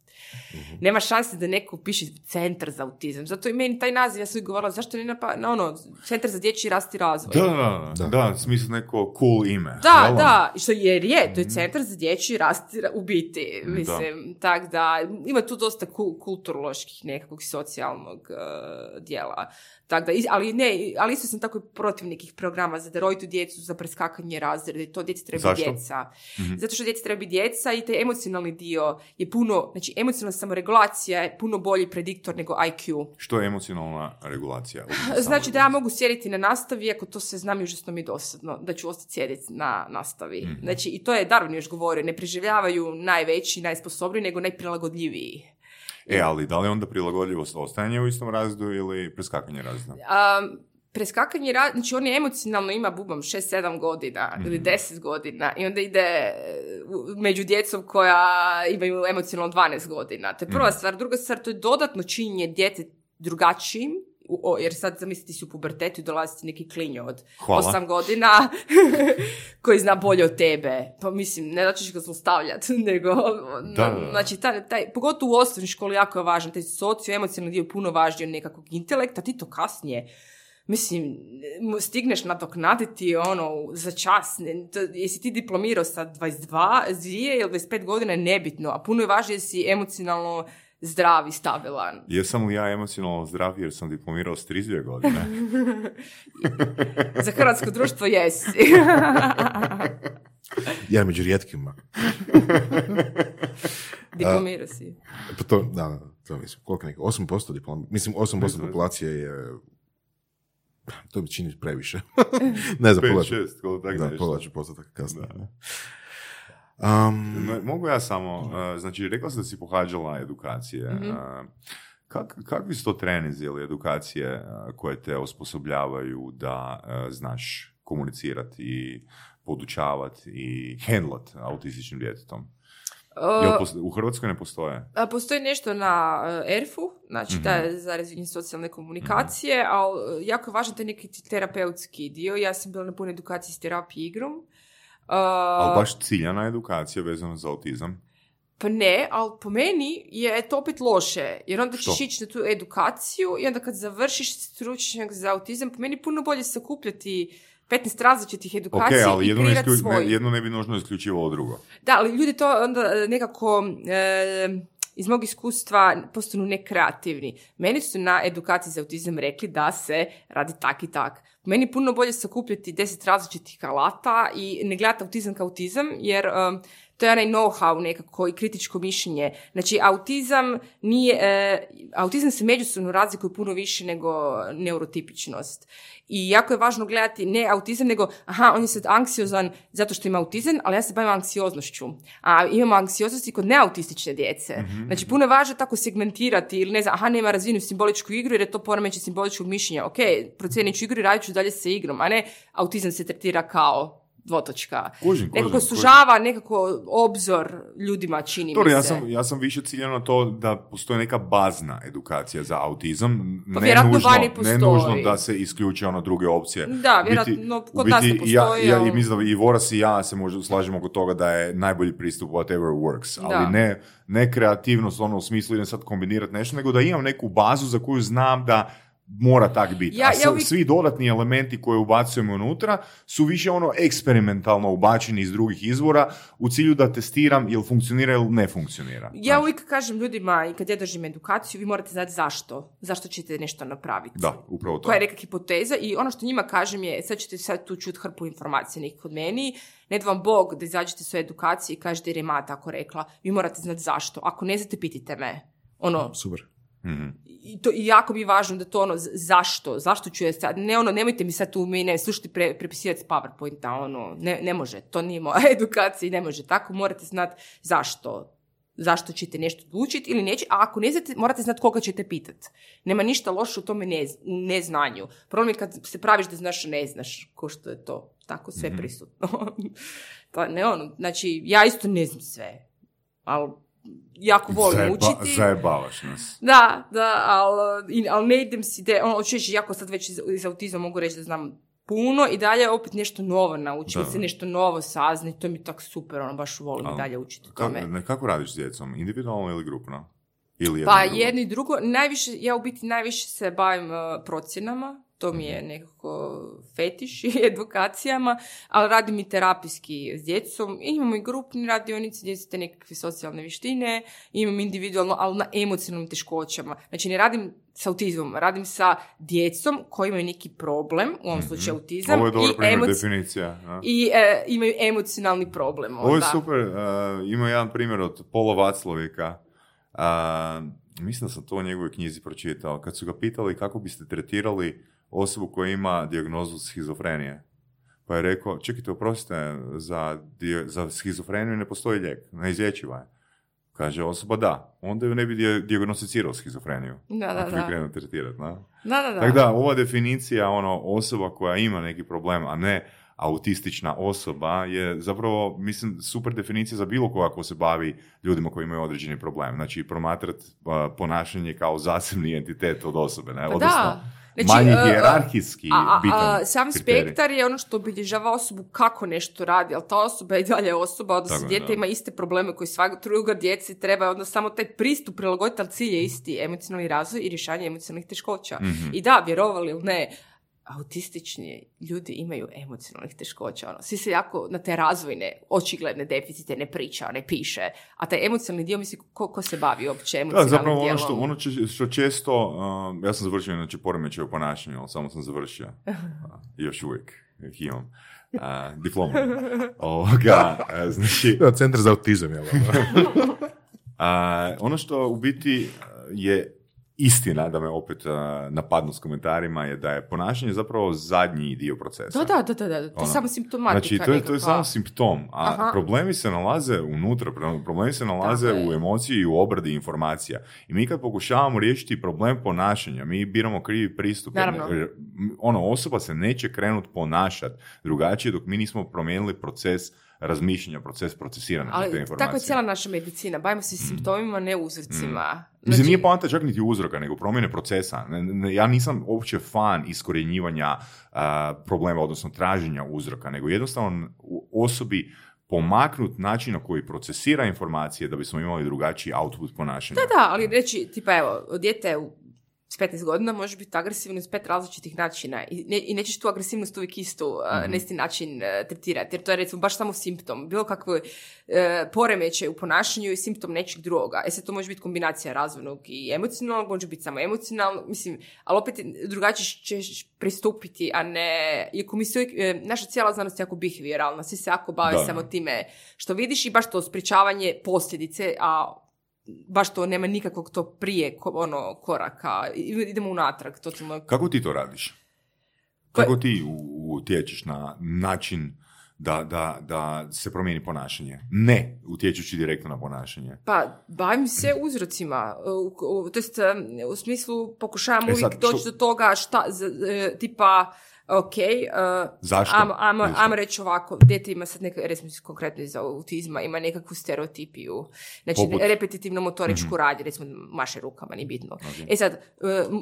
Nema šanse da neko piše centar za autizam. Zato i meni taj naziv, ja sam uvijek govorila, zašto ne napa, na ono, centar za dječji rast i razvoj. Da, da, da, da, u smislu neko cool ime. Da, jel? da, što jer je, to je centar za dječji rast i ra- u biti, mislim, tak da, ima tu dosta ku- kulturoloških nekakvog socijalnog eh, dijela, tak da, ali ne, ali isto sam tako i protiv nekih programa za darovitu djecu, za preskakanje razreda, to djeca treba Zašto? djeca. Zato što djeca treba biti djeca i taj emocionalni dio je puno, znači emocionalna samoregulacija je puno bolji prediktor nego IQ. Što je emocionalna regulacija? Znači da ja mogu sjediti na nastavi, ako to se znam i užasno mi je dosadno, da ću ostati sjediti na nastavi. Znači, i to je Darwin još govorio, ne preživljavaju najveći, najsposobniji, nego najprilagodljiviji. E, ali da li onda prilagodljivost ostajanje u istom razredu ili preskakanje razreda? Um, preskakanje, ra- znači on je emocionalno ima bubam 6-7 godina ili 10 godina i onda ide e, među djecom koja imaju emocionalno 12 godina. To je prva stvar. Druga stvar, to je dodatno činjenje djete drugačijim, o, jer sad zamisliti si u pubertetu i dolazi ti neki klinjo od Hvala. 8 godina koji zna bolje od tebe. Pa mislim, ne da ćeš ga zlostavljati, nego... Da, da, da. Znači, taj, taj, pogotovo u osnovnoj školi jako je važan, taj socioemocionalni dio je puno važniji od nekakvog intelekta, ti to kasnije Mislim, stigneš nadoknaditi ono za čas. Jesi ti diplomirao sa 22, dvije ili 25 godina je nebitno, a puno je važnije si emocionalno zdrav i stabilan. Jesam li ja emocionalno zdrav jer sam diplomirao s 32 godine? Za hrvatsko društvo jesi. Ja među rijetkima. Diplomirao si. Pa to, da, da, to mislim, koliko neko, 8% diplom, mislim 8% populacije je, to mi čini previše. ne znam, 5, pogledat ću- 6, koliko tako Da, nešto. pogledat ću postotak kasnije. Da. Um, No, Mogu ja samo, uh, znači rekla sam da si pohađala edukacije. Mhm. uh, kak, kakvi su to trenizi ili edukacije uh, koje te osposobljavaju da uh, znaš komunicirati i podučavati i handlat autističnim djetetom? Uh, u Hrvatskoj ne postoje? A, Postoji nešto na uh, ERF-u, znači da je za razvijenje socijalne komunikacije, ali uh, jako je važan taj neki terapeutski dio. Ja sam bila na puno edukaciji s terapijom igrom. Uh, Ali baš ciljana edukacija vezana za autizam? Pa ne, ali po meni je to opet loše, jer onda ćeš ići na tu edukaciju i onda kad završiš stručnjak za autizam, po meni puno bolje sakupljati 15 različitih edukacija ali i jedno ne, kreirati isklju- svoju. ne, jedno ne bi nužno isključivalo drugo. Da, ali ljudi to onda e, nekako e, iz mog iskustva postanu nekreativni. Meni su na edukaciji za autizam rekli da se radi tak i tak. Meni puno bolje sakupljati deset različitih alata i ne gledati autizam kao autizam, jer e, To je onaj know-how nekako i kritičko mišljenje. Znači, autizam nije, e, autizam se međusobno razlikuje puno više nego neurotipičnost. I jako je važno gledati ne autizam, nego aha, on je sad anksiozan zato što ima autizam, ali ja se bavim anksioznošću. A imamo anksioznosti kod neautistične djece. Znači, puno je važno tako segmentirati ili ne znam, aha, nema razvinu simboličku igru jer je to poremećaj simboličkog mišljenja. Ok, procijenit ću igru i radit ću dalje sa igrom, a ne autizam se tretira kao dvotočka. Kužim, nekako kužim, sužava nekako obzor ljudima, čini Dobro, mi ja se. sam, ja sam više ciljan na to da postoji neka bazna edukacija za autizam. Pa ne, nužno, vani ne postoji. nužno da se isključe ono druge opcije. Da, biti- vjerojatno, u kod nas ne biti ja- postoji, Ja, i ali- mislim i Voras i ja se možda slažemo oko toga da je najbolji pristup whatever works. Ali Da. ne, ne kreativnost ono u smislu idem sad kombinirati nešto, nego da imam neku bazu za koju znam da mora tak biti. Ja- ja uvijek- svi dodatni elementi koje ubacujemo unutra su više ono eksperimentalno ubačeni iz drugih izvora u cilju da testiram jel funkcionira ili ne funkcionira. Ja uvijek kažem ljudima i kad ja držim edukaciju, vi morate znati zašto. Zašto ćete nešto napraviti. Da, upravo to. Koja je neka hipoteza i ono što njima kažem je, sad ćete sad tu čuti hrpu informacija nekih kod meni, ne da vam Bog da izađete svoje edukacije i kažete jer je ma tako rekla, vi morate znati zašto. Ako ne znate, pitajte me. Ono, Super. Mhm. i, to, i jako mi je važno da to ono, zašto, zašto ću je sad, ne ono, nemojte mi sad tu mi ne slušati pre, prepisivati s PowerPointa, ono, ne, ne može, to nije moja edukacija i ne može tako, morate znati zašto, zašto ćete nešto odlučiti ili neće, a ako ne znate, morate znati koga ćete pitati. Nema ništa loše u tome ne, u neznanju. Problem je kad se praviš da znaš, ne znaš, ko što je to, tako sve prisutno. to ne ono, znači, ja isto ne znam sve, ali jako volim Zajeba- učiti. Zajebavaš nas. Da, da, ali al ne idem si da, ono, reći, jako sad već iz, iz autizma mogu reći da znam puno i dalje opet nešto novo naučim Da. se, nešto novo saznati, to mi je tak super, ono, baš volim Ali dalje učiti Kako, tome. ne, kako radiš s djecom? Individualno ili grupno? Ili jedno Pa drugo? jedno i drugo, najviše, ja u biti najviše se bavim uh, procjenama, to mi je nekako fetiš i edukacijama, ali radim i terapijski s djecom. Imamo i grupni radionici gdje su te nekakve socijalne vještine, imam individualno, ali na emocionalnim teškoćama. Znači ne radim s autizmom, radim sa djecom koji imaju neki problem, u ovom slučaju autizam, Ovo je dobar i, primjer emoci- definicija. da. i e, imaju emocionalni problem. Ovo je onda. super. uh, ima jedan primjer od Pola Vaclovika. Uh, mislim da sam to u njegovoj knjizi pročitao. Kad su ga pitali kako biste tretirali osobu koja ima dijagnozu schizofrenije. Pa je rekao, čekajte, oprostite, za, dio- za schizofreniju ne postoji lijek, neizlječiva je. Kaže osoba da, onda ju ne bi di- dijagnosticirao schizofreniju. Da, da, ako da. krenuo tretirati, da? Da, da, da. Tako da, ova definicija ono, osoba koja ima neki problem, a ne autistična osoba je zapravo, mislim, super definicija za bilo koga ko se bavi ljudima koji imaju određeni problem. Znači, promatrat ponašanje kao zasebni entitet od osobe, ne? Pa Odnosno, da. Znači, manji e, hijerarhijski A, a, bitan a, sam kriterij. spektar je ono što obilježava osobu kako nešto radi, ali ta osoba je i dalje osoba, odnosno dijete da. ima iste probleme koji svaka druga djeci treba, onda samo taj pristup prilagoditi, ali cilj je isti, emocionalni razvoj i rješavanje emocionalnih teškoća. Mhm. I da, vjerovali ili ne, autistični ljudi imaju emocionalnih teškoća. Ono. Svi se jako na te razvojne, očigledne deficite ne priča, ne piše. A taj emocionalni dio, misli, ko, ko se bavi uopće Da, emocionalnim zapravo ono što, ono če- što često, uh, ja sam završio znači poremećaj u ponašanju, ali samo sam završio. Uh, još uvijek ih imam. Uh, diplomu. Ovoga, uh, znači, Da, centar za autizam, jel? A, ono što u biti a, je istina, da me opet a, napadnu s komentarima, je da je ponašanje zapravo zadnji dio procesa. Da, da, da, da, da, to je Ono, samo simptomatika. Znači, to je, to je samo simptom, a Aha. problemi se nalaze unutra, pro- problemi se nalaze Tako je. u emociji i u obradi informacija. I mi kad pokušavamo riješiti problem ponašanja, mi biramo krivi pristup. Naravno. Jer, Ono, osoba se neće krenut ponašat drugačije dok mi nismo promijenili proces razmišljanja, proces procesiranja te Ali informacije. tako je cijela naša medicina. Bavimo se simptomima, ne uzrocima. Mislim, Znači, nije poanta čak niti uzroka, nego promjene procesa. Ne- ne- Ja nisam uopće fan iskorjenjivanja a, problema, odnosno traženja uzroka, nego jednostavno u osobi pomaknut način na koji procesira informacije da bismo imali drugačiji output ponašanja. Da, da, ali reći, tipa evo, dijete je u s 15 godina možeš biti agresivan iz pet različitih načina i, ne, i nećeš tu agresivnost uvijek istu uh, na isti način uh, tretirati, jer to je recimo baš samo simptom. Bilo kakve uh, poremećaj u ponašanju je simptom nečeg drugoga. E sad to može biti kombinacija razvojnog i emocionalnog, može biti samo emocionalno, mislim, ali opet drugačije ćeš pristupiti, a ne, iako mi se uvijek, e, naša cijela znanost je jako behavioralna, svi se jako bave Da. samo time što vidiš i baš to sprečavanje posljedice, a baš to nema nikakvog to prije ono koraka. Idemo unatrag, to ćemo... Kako ti to radiš? Pa- Kako ti utječeš na način da, da, da se promijeni ponašanje? Ne utječući direktno na ponašanje. Pa, bavim se uzrocima, to jest, u smislu pokušavam E uvijek doći što- do toga šta, z- e, tipa, ok, e, Zašto? Ajmo, Zašto? ajmo reći ovako, dijete ima sad neka, recimo konkretno iz autizma, ima nekakvu stereotipiju, znači Poput? Repetitivno motoričku radnje, recimo maše rukama, nije bitno. Ok. E sad,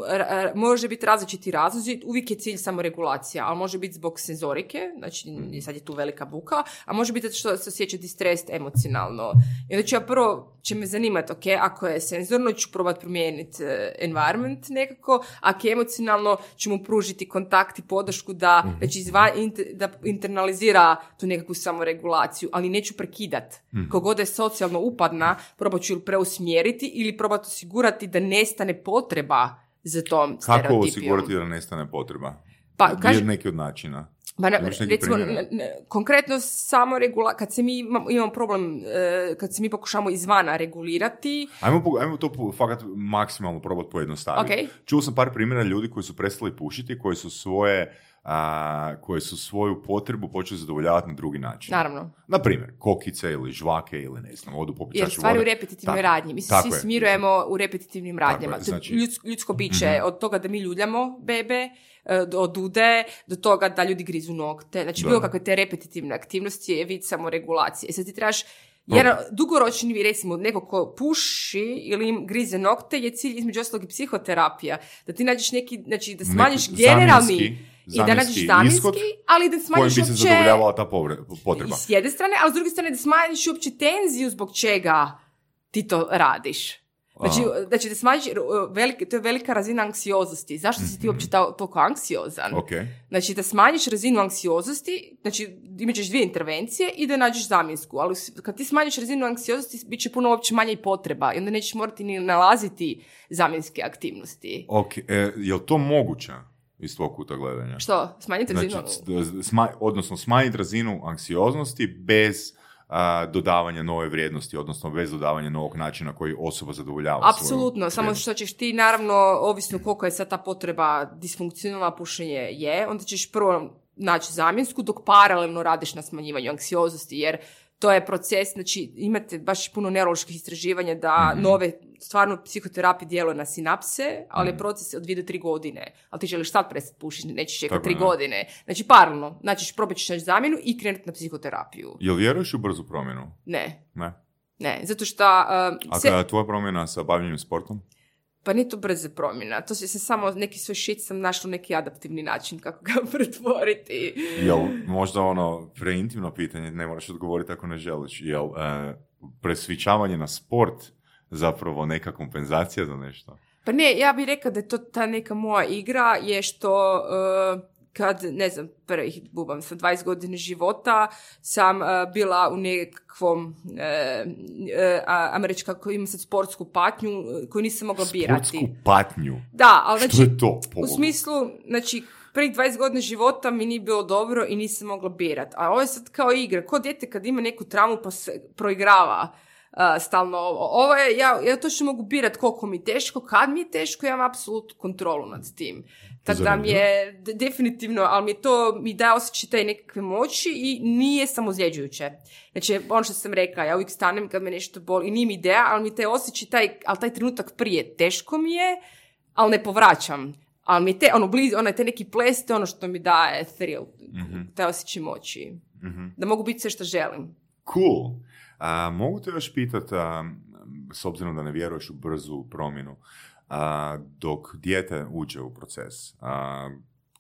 ra- može biti različiti razlozi, uvijek je cilj samo regulacija, ali može biti zbog senzorike, znači Mhm. sad je tu velika buka, a može biti zato što se osjeća distres emocionalno. I onda ću ja prvo, će me zanimati, ok, ako je senzorno, ću probati promijeniti e, environment nekako, ako je emocionalno, ću mu pružiti kontakt i podršku da, Mhm. znači izva, int- da internalizira tu nekakvu samoregulaciju, ali neću prekidat. Mhm. Kogod je socijalno upadna, probat ću ili preusmjeriti ili probat osigurati da nestane potreba za tom Kako stereotipijom. osigurati da nestane potreba? Pa, je neki od načina? Ne, Imaš neki recimo, ne- ne- konkretno samo regula, kad se mi imamo, imamo problem, e, kad se mi pokušamo izvana regulirati, Ajmo, ajmo to fakat maksimalno probati pojednostaviti. Ok. Čuo sam par primjera ljudi koji su prestali pušiti, koji su svoje a, koji su svoju potrebu počeli zadovoljavati na drugi način. naravno, Na primjer, kokice ili žvake ili ne znam, odu popiti jer stvari u vode. repetitivnoj Tako, radnji. Mi se svi je. smirujemo u repetitivnim radnjama. je, znači- ljudsko, ljudsko biće, Mhm. od toga da mi ljuljamo bebe, e, do dude, do toga da ljudi grizu nokte. Znači, Da. bilo kakve te repetitivne aktivnosti je vid samoregulacije. E sad ti trebaš Jedan dugoročni, recimo, neko ko puši ili im grize nokte je cilj između ostalog i psihoterapija. Da ti nađeš neki, znači da smanjiš generalni i da nađeš zamjenski ishod ali da Kojim smanjiš bi se uopće zadovoljavala ta povre- potreba. i s jedne strane, ali s druge strane da smanjiš uopće tenziju zbog čega ti to radiš. Znači, znači da smanjiš, uh, velike, to je velika razina anksioznosti. Zašto si ti uopće ta- toliko anksiozan? Ok. Znači da smanjiš razinu anksioznosti, znači imat ćeš dvije intervencije i da nađeš zamjensku, ali kad ti smanjiš razinu anksioznosti, bit će puno uopće manje i potreba i onda nećeš morati ni nalaziti zamjenske aktivnosti. Ok, e, je li to moguće iz tvog kuta gledanja? Što? Smanjiti razinu? Znači, sma- odnosno smanjiti razinu anksioznosti bez a, dodavanja nove vrijednosti, odnosno bez dodavanja novog načina koji osoba zadovoljava. Apsolutno, samo što ćeš ti naravno, ovisno koliko je sad ta potreba disfunkcionalna pušenje je, onda ćeš prvo naći zamjensku dok paralelno radiš na smanjivanju anksioznosti, jer to je proces, znači imate baš puno neuroloških istraživanja da Mhm. nove, stvarno psihoterapija djeluje na sinapse, ali je proces od 2 do 3 godine. Ali ti želiš sad prestati pušiti, nećeš čekati Tako 3 je, da. godine. Znači paralelno, znači probat ćeš naći zamjenu i krenuti na psihoterapiju. Jel vjeruješ u brzu promjenu? Ne, Ne. ne, zato što... uh, A kada je tvoja promjena sa bavljenjem sportom? Pa nije to brza promjena. To se se samo neki svoj shit sam našla neki adaptivni način kako ga pretvoriti. Jel možda ono preintimno pitanje, ne moraš odgovoriti ako ne želiš, jel e, presvičavanje na sport zapravo neka kompenzacija za nešto? Pa ne, ja bih rekla da je to ta neka moja igra je što uh, kad, ne znam, prvih bubam sa 20 godina života sam uh, bila u nekakvom uh, uh, koja ima sad sportsku patnju uh, koju nisam mogla birati. Sportsku patnju. Da, ali Što znači, je to? U smislu, znači, prvih 20 godina života mi nije bilo dobro i nisam mogla birat. A ovo je sad kao igra. Ko dijete kad ima neku traumu pa se proigrava uh, stalno ovo. Ovo je, ja, ja točno mogu birat koliko mi je teško, kad mi je teško, ja imam apsolutnu kontrolu nad tim. Tako da mi je de- definitivno, ali mi to mi daje osjećaj taj nekakve moći i nije samozljeđujuće. Znači, ono što sam rekla, ja uvijek stanem kad me nešto boli i nije mi ideja, ali mi taj osjećaj, taj, ali taj trenutak prije teško mi je, ali ne povraćam. Ali mi te, ono, blizu, onaj te neki ples, to je ono što mi daje thrill, taj osjećaj moći. Mhm. Da mogu biti sve što želim. Cool. A, mogu te još pitat, a, s obzirom da ne vjeruješ u brzu promjenu, a, dok dijete uđe u proces, a,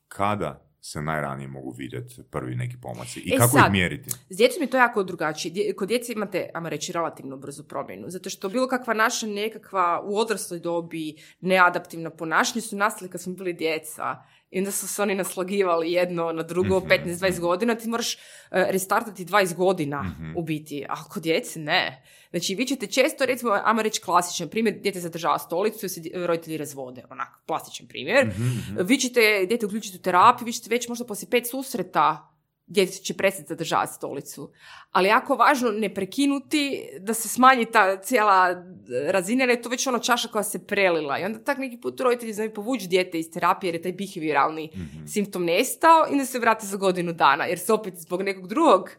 kada se najranije mogu vidjeti prvi neki pomaci? I E kako sad, ih mjeriti? S djecom je to jako drugačije. Kod djece imate, ajmo reći, relativno brzu promjenu. Zato što bilo kakva naša nekakva u odrasloj dobi neadaptivna ponašanja su nastali kad smo bili djeca. I onda su se oni naslagivali jedno na drugo, Mhm, 15-20 godina. Ti moraš e, restartati 20 godina Mhm. u biti. A kod djece ne. Znači, vi ćete često, recimo, ajmo reći klasičan primjer, dijete zadržava stolicu i se roditelji razvode. Onak, plastičan primjer. Mhm, mhm. Vi ćete dijete uključiti u terapiju, vi ćete već možda poslije pet susreta dijete će prestati zadržavati stolicu. Ali jako važno ne prekinuti da se smanji ta cijela razina, jer je to već ono čaša koja se prelila. I onda tak neki put roditelji znaju povući dijete iz terapije jer je taj behavioralni Mhm. simptom nestao i onda se vrati za godinu dana, jer se opet zbog nekog drugog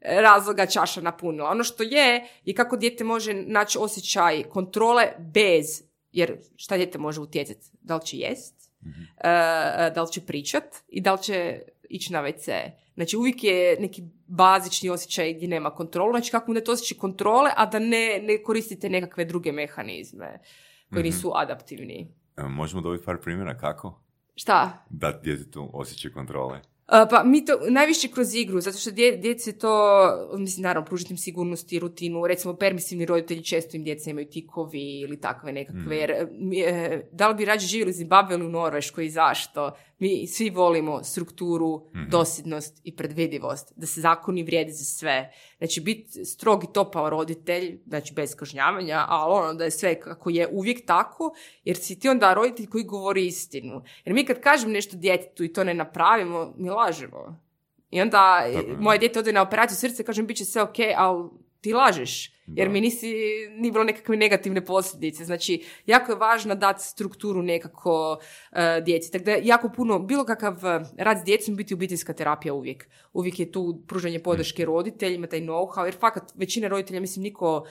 e, razloga čaša napunila. Ono što je, je kako dijete može naći osjećaj kontrole bez, jer šta dijete može utjecati? Da li će jest, Mhm. e, da li će pričat i da li će ići na WC. Znači uvijek je neki bazični osjećaj gdje nema kontrolu, znači kako da to osjećaj kontrole, a da ne, ne koristite nekakve druge mehanizme koji Mhm. nisu adaptivni. Možemo dobiti par primjera kako Šta? da djetetu osjećaj kontrole. Pa mi to najviše kroz igru, zato što dje, djeci to, mislim, naravno, pružiti im sigurnosti, rutinu, recimo permisivni roditelji često im djeca imaju tikovi ili takve nekakve, Mhm. jer mi, e, da li bi rađe živjeli u Zimbabwe ili u Norveškoj i zašto? Mi svi volimo strukturu, Mhm. dosljednost i predvidivost, da se zakoni vrijedi za sve. Znači, biti strog i topao roditelj, znači bez kažnjavanja, ali ono da je sve kako je uvijek tako, jer si ti onda roditelj koji govori istinu. Jer mi kad kažem nešto djetetu i to ne napravimo, mi lažemo. I onda moje dijete ode na operaciju srca, kažem bit će sve ok, ali ti lažeš. Jer Da. mi nisi, nije bilo nekakve negativne posljedice. Znači, jako je važno dati strukturu nekako e, djeci. Tako da jako puno, bilo kakav e, rad s djecom biti obiteljska terapija uvijek. Uvijek je tu pružanje podrške roditeljima, taj know-how, jer fakat većina roditelja, mislim, niko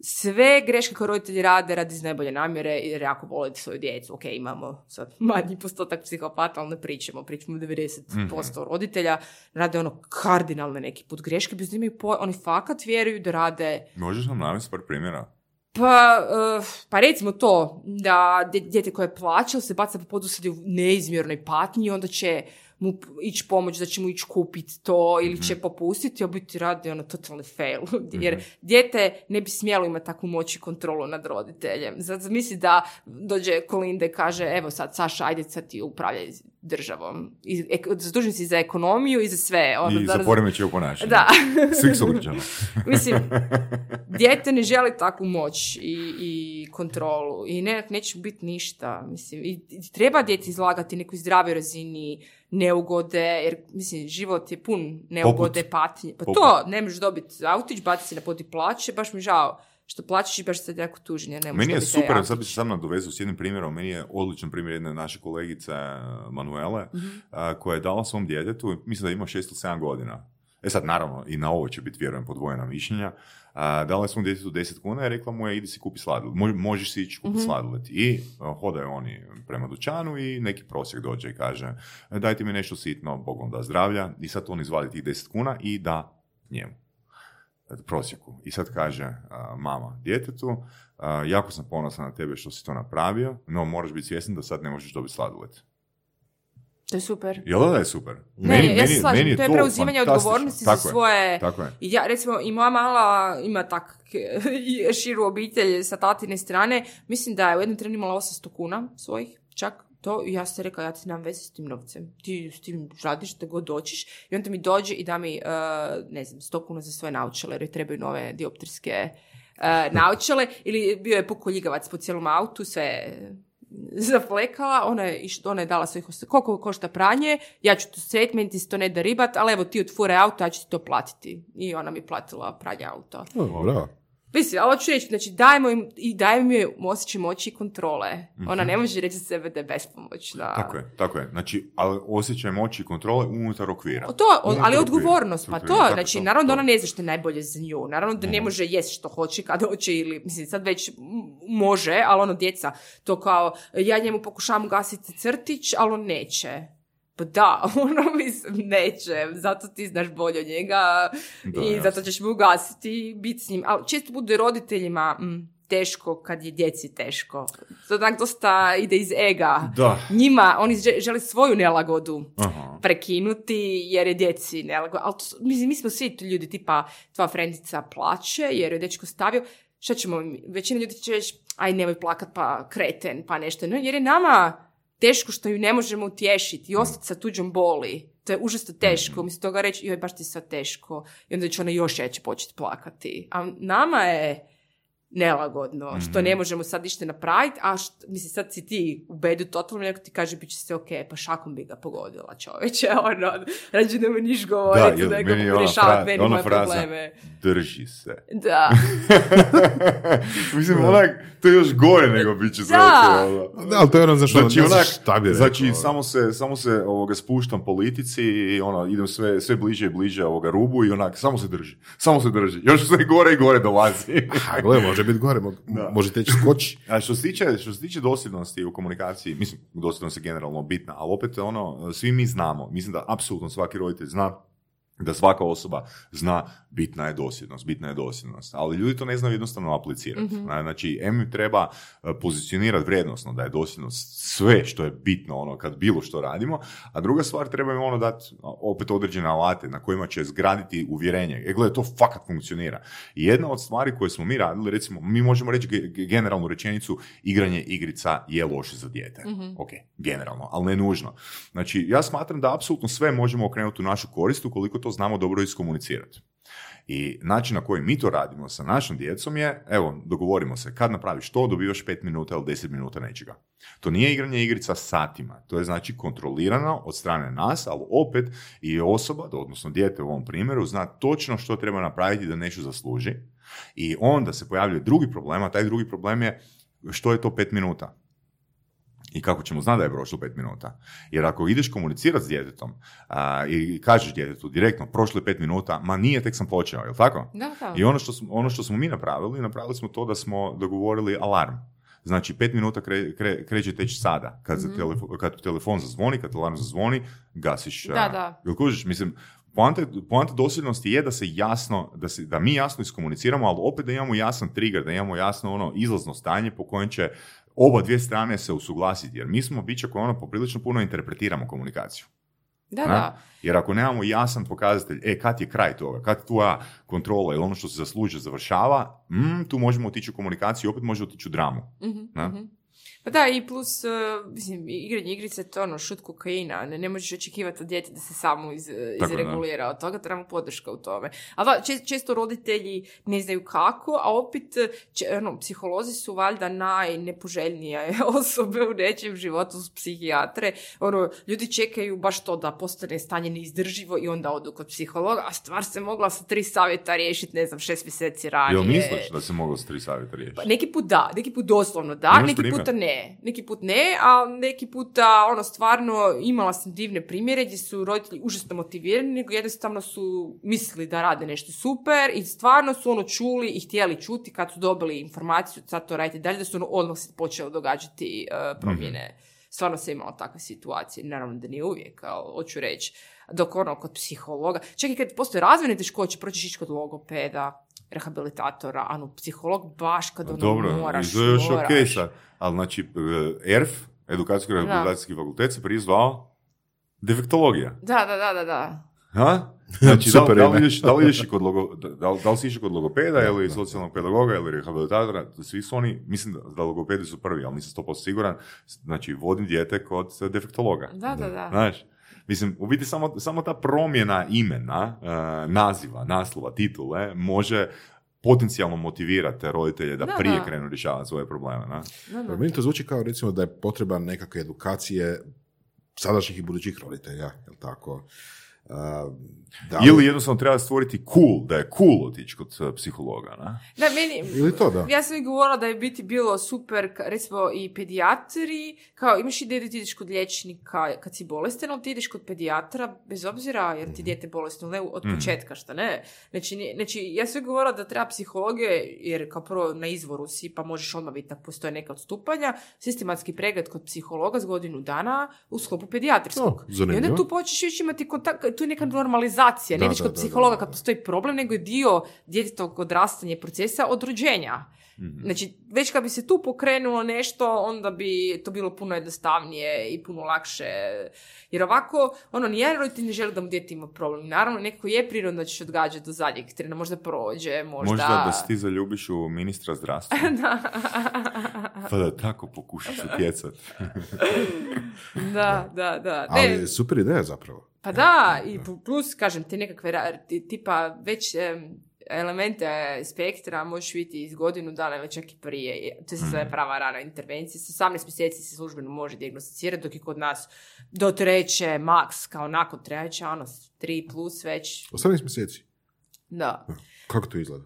sve greške koje roditelji rade radi iz najbolje namjere jer jako vole svoju djecu. Ok, imamo sad manji postotak psihopata, ali ne pričamo. Pričamo 90% roditelja rade ono kardinalne neki put greške, bez imaju po... Oni fakat vjeruju da rade Možeš nam navesti par primjera? pa, eh, pa recimo to, da dijete koje plaća se baca po podu u neizmjernoj patnji, onda će mu ići pomoć, da će mu ići kupiti to ili će popustiti, a biti radi ono totalni fail. Jer dijete ne bi smjelo imati takvu moć i kontrolu nad roditeljem. Zamisli da dođe Kolinde i kaže, evo sad Saša, ajde sad ti upravljaj državom. I, ek, zadužen si za ekonomiju i za sve. Ono, I da za poremećaj u ponašanju. Da. Svih sugrađana. Mislim, dijete ne želi takvu moć i, i kontrolu i ne, neće biti ništa. Mislim, i, i treba dijete izlagati nekoj zdravoj razini neugode, jer mislim, život je pun neugode, patnje. Pa poput- to, ne možeš dobiti autić, baci se na poti plaće, baš mi žao što plaćeš i baš sad jako tužen, jer ne Meni je super, sad bi se sam nadovezao s jednim primjerom, meni je odličan primjer jedne naše kolegice uh, Manuele, Mhm. a, koja je dala svom djetetu, mislim da ima 6 ili 7 godina. E sad, naravno, i na ovo će biti, vjerujem, podvojena mišljenja. A, dala svom djetetu 10 kuna i rekla mu je, idi si kupi sladoled. Mo- možeš si ići kupi Mhm. sladoled. I a, hodaju oni prema dućanu i neki prosjek dođe i kaže, "E, dajte mi nešto sitno, Bogom da zdravlja. I sad on izvadi tih 10 kuna i da njemu prosjeku. I sad kaže a, mama djetetu, a, jako sam ponosna na tebe što si to napravio, no moraš biti svjesna da sad ne možeš dobiti sladoled. To je super. Jel da je super? Ne, ja se slažem, to je preuzimanje odgovornosti za svoje... Tako je. I ja, recimo, i moja mala ima tak širu obitelj sa tatine strane. Mislim da je u jednom trenu imala 800 kuna svojih, čak to. I ja sam rekla, ja ti nemam veze s tim novcem. Ti s tim radiš da god doćiš. I onda mi dođe i da mi, uh, ne znam, 100 kuna za svoje naučale, jer joj trebaju nove dioptrijske uh, naučale. Ili bio je pukoljigavac po cijelom autu, sve zaflekala, ona je, ona je dala svojih koliko košta pranje, ja ću to sret, meni ti se to ne da ribat, ali evo ti otvore auto, ja ću ti to platiti. I ona mi platila pranje auta. Dobro. Mislim, ali hoću reći, znači dajemo im, i dajemo im osjećaj moći i kontrole. Ona ne može reći za sebe da je bespomoćna. Tako je, tako je. Znači, ali osjećaj moći i kontrole unutar okvira. O To, Unutar ali okvira. odgovornost, pa to, Tako, znači, to, naravno da ona ne zna što je najbolje za nju, naravno da ne može jest što hoće kad hoće ili, mislim, sad već može, ali ono, djeca, to kao, ja njemu pokušavam ugasiti crtić, ali on neće. Pa da, ono, mislim, neće, zato ti znaš bolje od njega Da, i jasno. zato ćeš mu ugasiti i biti s njim. Ali često bude roditeljima, mm, teško kad je djeci teško. To onak dosta ide iz ega. Da. Njima, oni žele- svoju nelagodu Aha. prekinuti jer je djeci nelagoda. Ali to- mislim, mi smo svi ljudi, tipa tvoja frendica plaće jer je dečko stavio. Šta ćemo, većina ljudi će reći, aj nemoj plakat pa kreten pa nešto. No, jer je nama teško što ju ne možemo utješiti i ostati sa tuđom boli. To je užasno teško. Umjesto toga reći, joj, baš ti je sad teško. I onda će ona još jače početi plakati. A nama je nelagodno, što ne možemo sad ništa napraviti, a što, mislim, sad si ti u bedu totalno, neko ti kaže, bit će sve ok, pa šakom bi ga pogodila čoveče, ono, rađe nema niš Da, govoriti, je ona, rješavati fra- meni ona moje fraza, probleme. drži se. Da, Mislim, onak, to je još gore nego bit će sve Da. ok, ono. Da, ali to je ono zašto Znači, onak, šta bi rekao. znači samo se, samo se ovoga, spuštam politici i ono, idem sve, sve bliže i bliže ovoga rubu i onak, samo se drži. Samo se drži. Još sve gore i gore dolazi. A gle, može biti gore, mo- Da. može teći skoči. A što se tiče, što se tiče dosljednosti u komunikaciji, mislim, dosljednost je generalno bitna, ali opet ono, svi mi znamo, mislim da apsolutno svaki roditelj zna da svaka osoba zna bitna je dosljednost, bitna je dosljednost, ali ljudi to ne znaju jednostavno aplicirati. Znači, em im treba e, pozicionirati vrijednosno da je dosljednost sve što je bitno ono kad bilo što radimo, a druga stvar treba im ono dati opet određene alate na kojima će zgraditi uvjerenje. E, gledaj, to fakat funkcionira. I jedna od stvari koje smo mi radili, recimo, mi možemo reći ge- ge- generalnu rečenicu igranje igrica je loše za dijete. Ok, generalno, ali ne nužno. Znači, ja smatram da apsolutno sve možemo okrenuti u našu korist ukoliko to znamo dobro iskomunicirati. I način na koji mi to radimo sa našom djecom je, evo, dogovorimo se, kad napraviš to, dobivaš 5 minuta ili 10 minuta nečega. To nije igranje igrica satima, to je znači kontrolirano od strane nas, ali opet i osoba, odnosno dijete u ovom primjeru, zna točno što treba napraviti da nešto zasluži. I onda se pojavljuje drugi problem, a taj drugi problem je što je to 5 minuta. I kako ćemo znati da je prošlo pet minuta? Jer ako ideš komunicirati s djetetom a, i kažeš djetetu direktno, prošlo je pet minuta, ma nije, tek sam počeo, jel tako? da, da. I ono što, smo, ono što smo mi napravili, napravili smo to da smo dogovorili alarm. Znači, pet minuta kre, kre- kreće teći sada. Kad, za telefo- kad telefon zazvoni, kad alarm zazvoni, gasiš. Da, da. Jel kužiš? Mislim, poanta, poanta dosljednosti je da se jasno, da, se, da mi jasno iskomuniciramo, ali opet da imamo jasan trigger, da imamo jasno ono izlazno stanje po kojem će oba dvije strane se usuglasiti. Jer mi smo bića koje ono poprilično puno interpretiramo komunikaciju. Da, Ne? da. Jer ako nemamo jasan pokazatelj, e, kad je kraj toga, kad tvoja kontrola ili ono što se zaslužuje završava, mm, tu možemo otići u komunikaciju i opet može otići u dramu. Mhm, Ne? mhm. Pa da, i plus, uh, mislim, igranje igrice to ono šut kokaina, ne, ne možeš očekivati od djete da se samo iz, je, izregulira od toga, trebamo podrška u tome. A da, če- često roditelji ne znaju kako, a opet če- ono, psiholozi su valjda najnepoželjnije osobe u nečem životu s psihijatre. Ono, ljudi čekaju baš to da postane stanje neizdrživo i onda odu kod psihologa, a stvar se mogla sa tri savjeta riješiti, ne znam, šest mjeseci ranije. Jel misliš da se moglo s tri savjeta riješiti? Pa neki put da, neki put doslovno da, neki puta ne. Neki put ne, a neki puta, ono, stvarno imala sam divne primjere gdje su roditelji užasno motivirani, nego jednostavno su mislili da rade nešto super i stvarno su ono čuli i htjeli čuti kad su dobili informaciju, sad to radite dalje, da su ono odmah se počelo događati uh, promjene. Stvarno se imalo takve situacije, naravno da nije uvijek, ali hoću reći, dok ono kod psihologa, čak i kad postoje razvojne teškoće, proćeš ići kod logopeda, rehabilitatora, a no, psiholog baš kad ono Dobro, moraš, je još moraš. ok sad. Ali znači, ERF, Edukacijsko-rehabilitacijski fakultet, se prije zvao defektologija. Da, da, da, da, da. Ha? Znači, da, Super da, li ime. ideš, da, li ideš i kod logo, da, li- da li si išao kod logopeda ili socijalnog pedagoga ili rehabilitatora, svi su oni, mislim da, da logopedi su prvi, ali nisam 100% siguran, znači vodim dijete kod defektologa. Da, da, da. Znaš, mislim, u biti samo, samo ta promjena imena, eh, naziva, naslova, titule, može potencijalno motivirati roditelje da, Da, prije da. krenu rješavati svoje probleme. Ne? Da, da. Meni to zvuči kao recimo da je potreba nekakve edukacije sadašnjih i budućih roditelja, jel tako? Uh, da li- Ili jednostavno treba stvoriti cool, da je cool otići kod eh, psihologa. Ne? Da, meni, Ili to, da. Ja sam i govorila da je biti bilo super, recimo i pedijatri, kao imaš ideju da ti ideš kod liječnika kad si bolestan, ali ti ideš kod pedijatra bez obzira jer ti dijete bolesno, ne od početka, šta ne. Znači, znači, ja sam i govorila da treba psihologije, jer kao prvo na izvoru si, pa možeš odmah vidjeti da postoje neka odstupanja, sistematski pregled kod psihologa z godinu dana u sklopu pedijatrijskog. I onda tu počneš već imati kontakt, tu je neka normalizacija, ne da, kod psihologa kad postoji problem, nego je dio djetetovog odrastanja procesa od rođenja. Znači, već kad bi se tu pokrenulo nešto, onda bi to bilo puno jednostavnije i puno lakše. Jer ovako, ono, nijedan roditelj ne želi da mu dijete ima problem. Naravno, nekako je prirodno da ćeš odgađati do zadnjeg trena, možda prođe, možda... Možda da se ti zaljubiš u ministra zdravstva. da. pa da tako pokušaš utjecat. da, da, da. Ne, Ali super ideja zapravo. Pa da, i plus, kažem, te nekakve, tipa, već em, elemente spektra možeš vidjeti iz godinu dana ili čak i prije. To se zove prava rana intervencija. S 18 mjeseci se službeno može dijagnosticirati, dok je kod nas do treće, maks, kao nakon treće, ono, 3 plus već, 18 mjeseci. da. Kako to izgleda?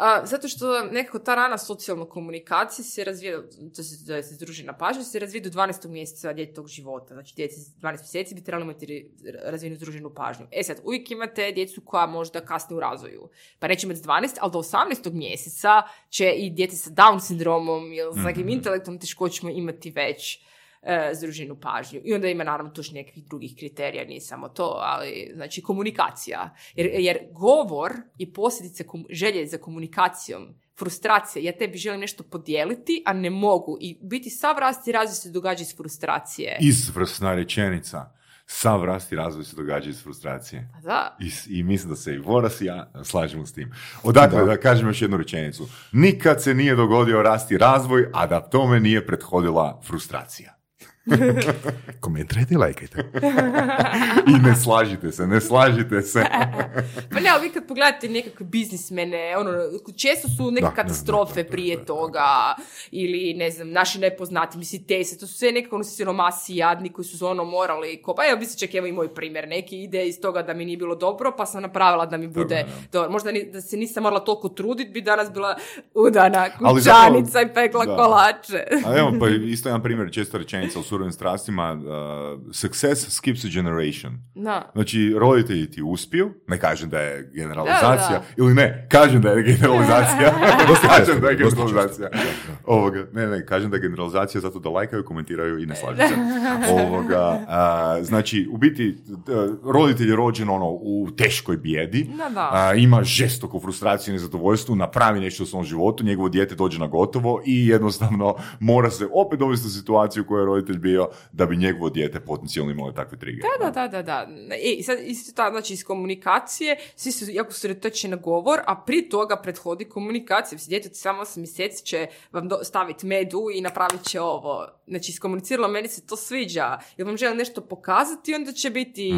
A, zato što nekako ta rana socijalna komunikacija se razvija, to se zove se združena pažnja, se razvija do 12. mjeseca djetetog života. Znači, djeci s 12 mjeseci bi trebali imati razvijenu združenu pažnju. E sad, uvijek imate djecu koja možda kasne u razvoju. Pa neće imati s 12, ali do 18. mjeseca će i djeci sa Down sindromom ili s nekim intelektom teškoćama imati već e, združenu pažnju. I onda ima naravno tu još nekakvih drugih kriterija, nije samo to, ali znači komunikacija. Jer, jer govor i posljedice kom- želje za komunikacijom, frustracija, ja tebi želim nešto podijeliti, a ne mogu. I biti sav rast i razvoj se događa iz frustracije. Izvrsna rečenica. Sav rast i razvoj se događa iz frustracije. Pa da. I, I mislim da se i Voras i ja slažemo s tim. Odakle, da. kažem još jednu rečenicu. Nikad se nije dogodio rast i razvoj, a da tome nije prethodila frustracija. Komentirajte i lajkajte. I ne slažite se, ne slažite se. Pa ne, ali vi kad pogledate nekakve biznismene, ono, često su neke Da, katastrofe da, da, prije toga, ili ne znam, naši nepoznati, mislim, te se, to su sve nekako ono siromasi jadni koji su ono morali, ko, pa evo, mislim, čak evo i moj primjer, neki ide iz toga da mi nije bilo dobro, pa sam napravila da mi bude dobro. Možda ni, da se nisam morala toliko truditi, bi danas bila udana kućanica zapravo- i pekla da. kolače. A evo, pa isto jedan primjer, česta rečenica surovim strastima, uh, success skips a generation. Da. Znači, roditelji ti uspiju, ne kažem da je generalizacija, Da, da. ili ne, kažem da je generalizacija, kažem da je generalizacija. Ovoga, ne, ne, kažem da je generalizacija zato da lajkaju, komentiraju i ne slažu se. Ovoga, a, znači, u biti, roditelj je rođen ono, u teškoj bijedi, Da, da. a, ima žestoku frustraciju i nezadovoljstvo, napravi nešto u svom životu, njegovo dijete dođe na gotovo i jednostavno mora se opet dovesti u situaciju u kojoj je roditelj bio da bi njegovo dijete potencijalno imalo takve trigere. Da, da, da, da, da. I sad isto tako, znači iz komunikacije, svi su jako sredotočeni na govor, a pri toga prethodi komunikacija. Mislim, djete od samo 8 mjeseci će vam do- staviti medu i napravit će ovo. Znači, iskomuniciralo, meni se to sviđa. Jer vam želim nešto pokazati, onda će biti...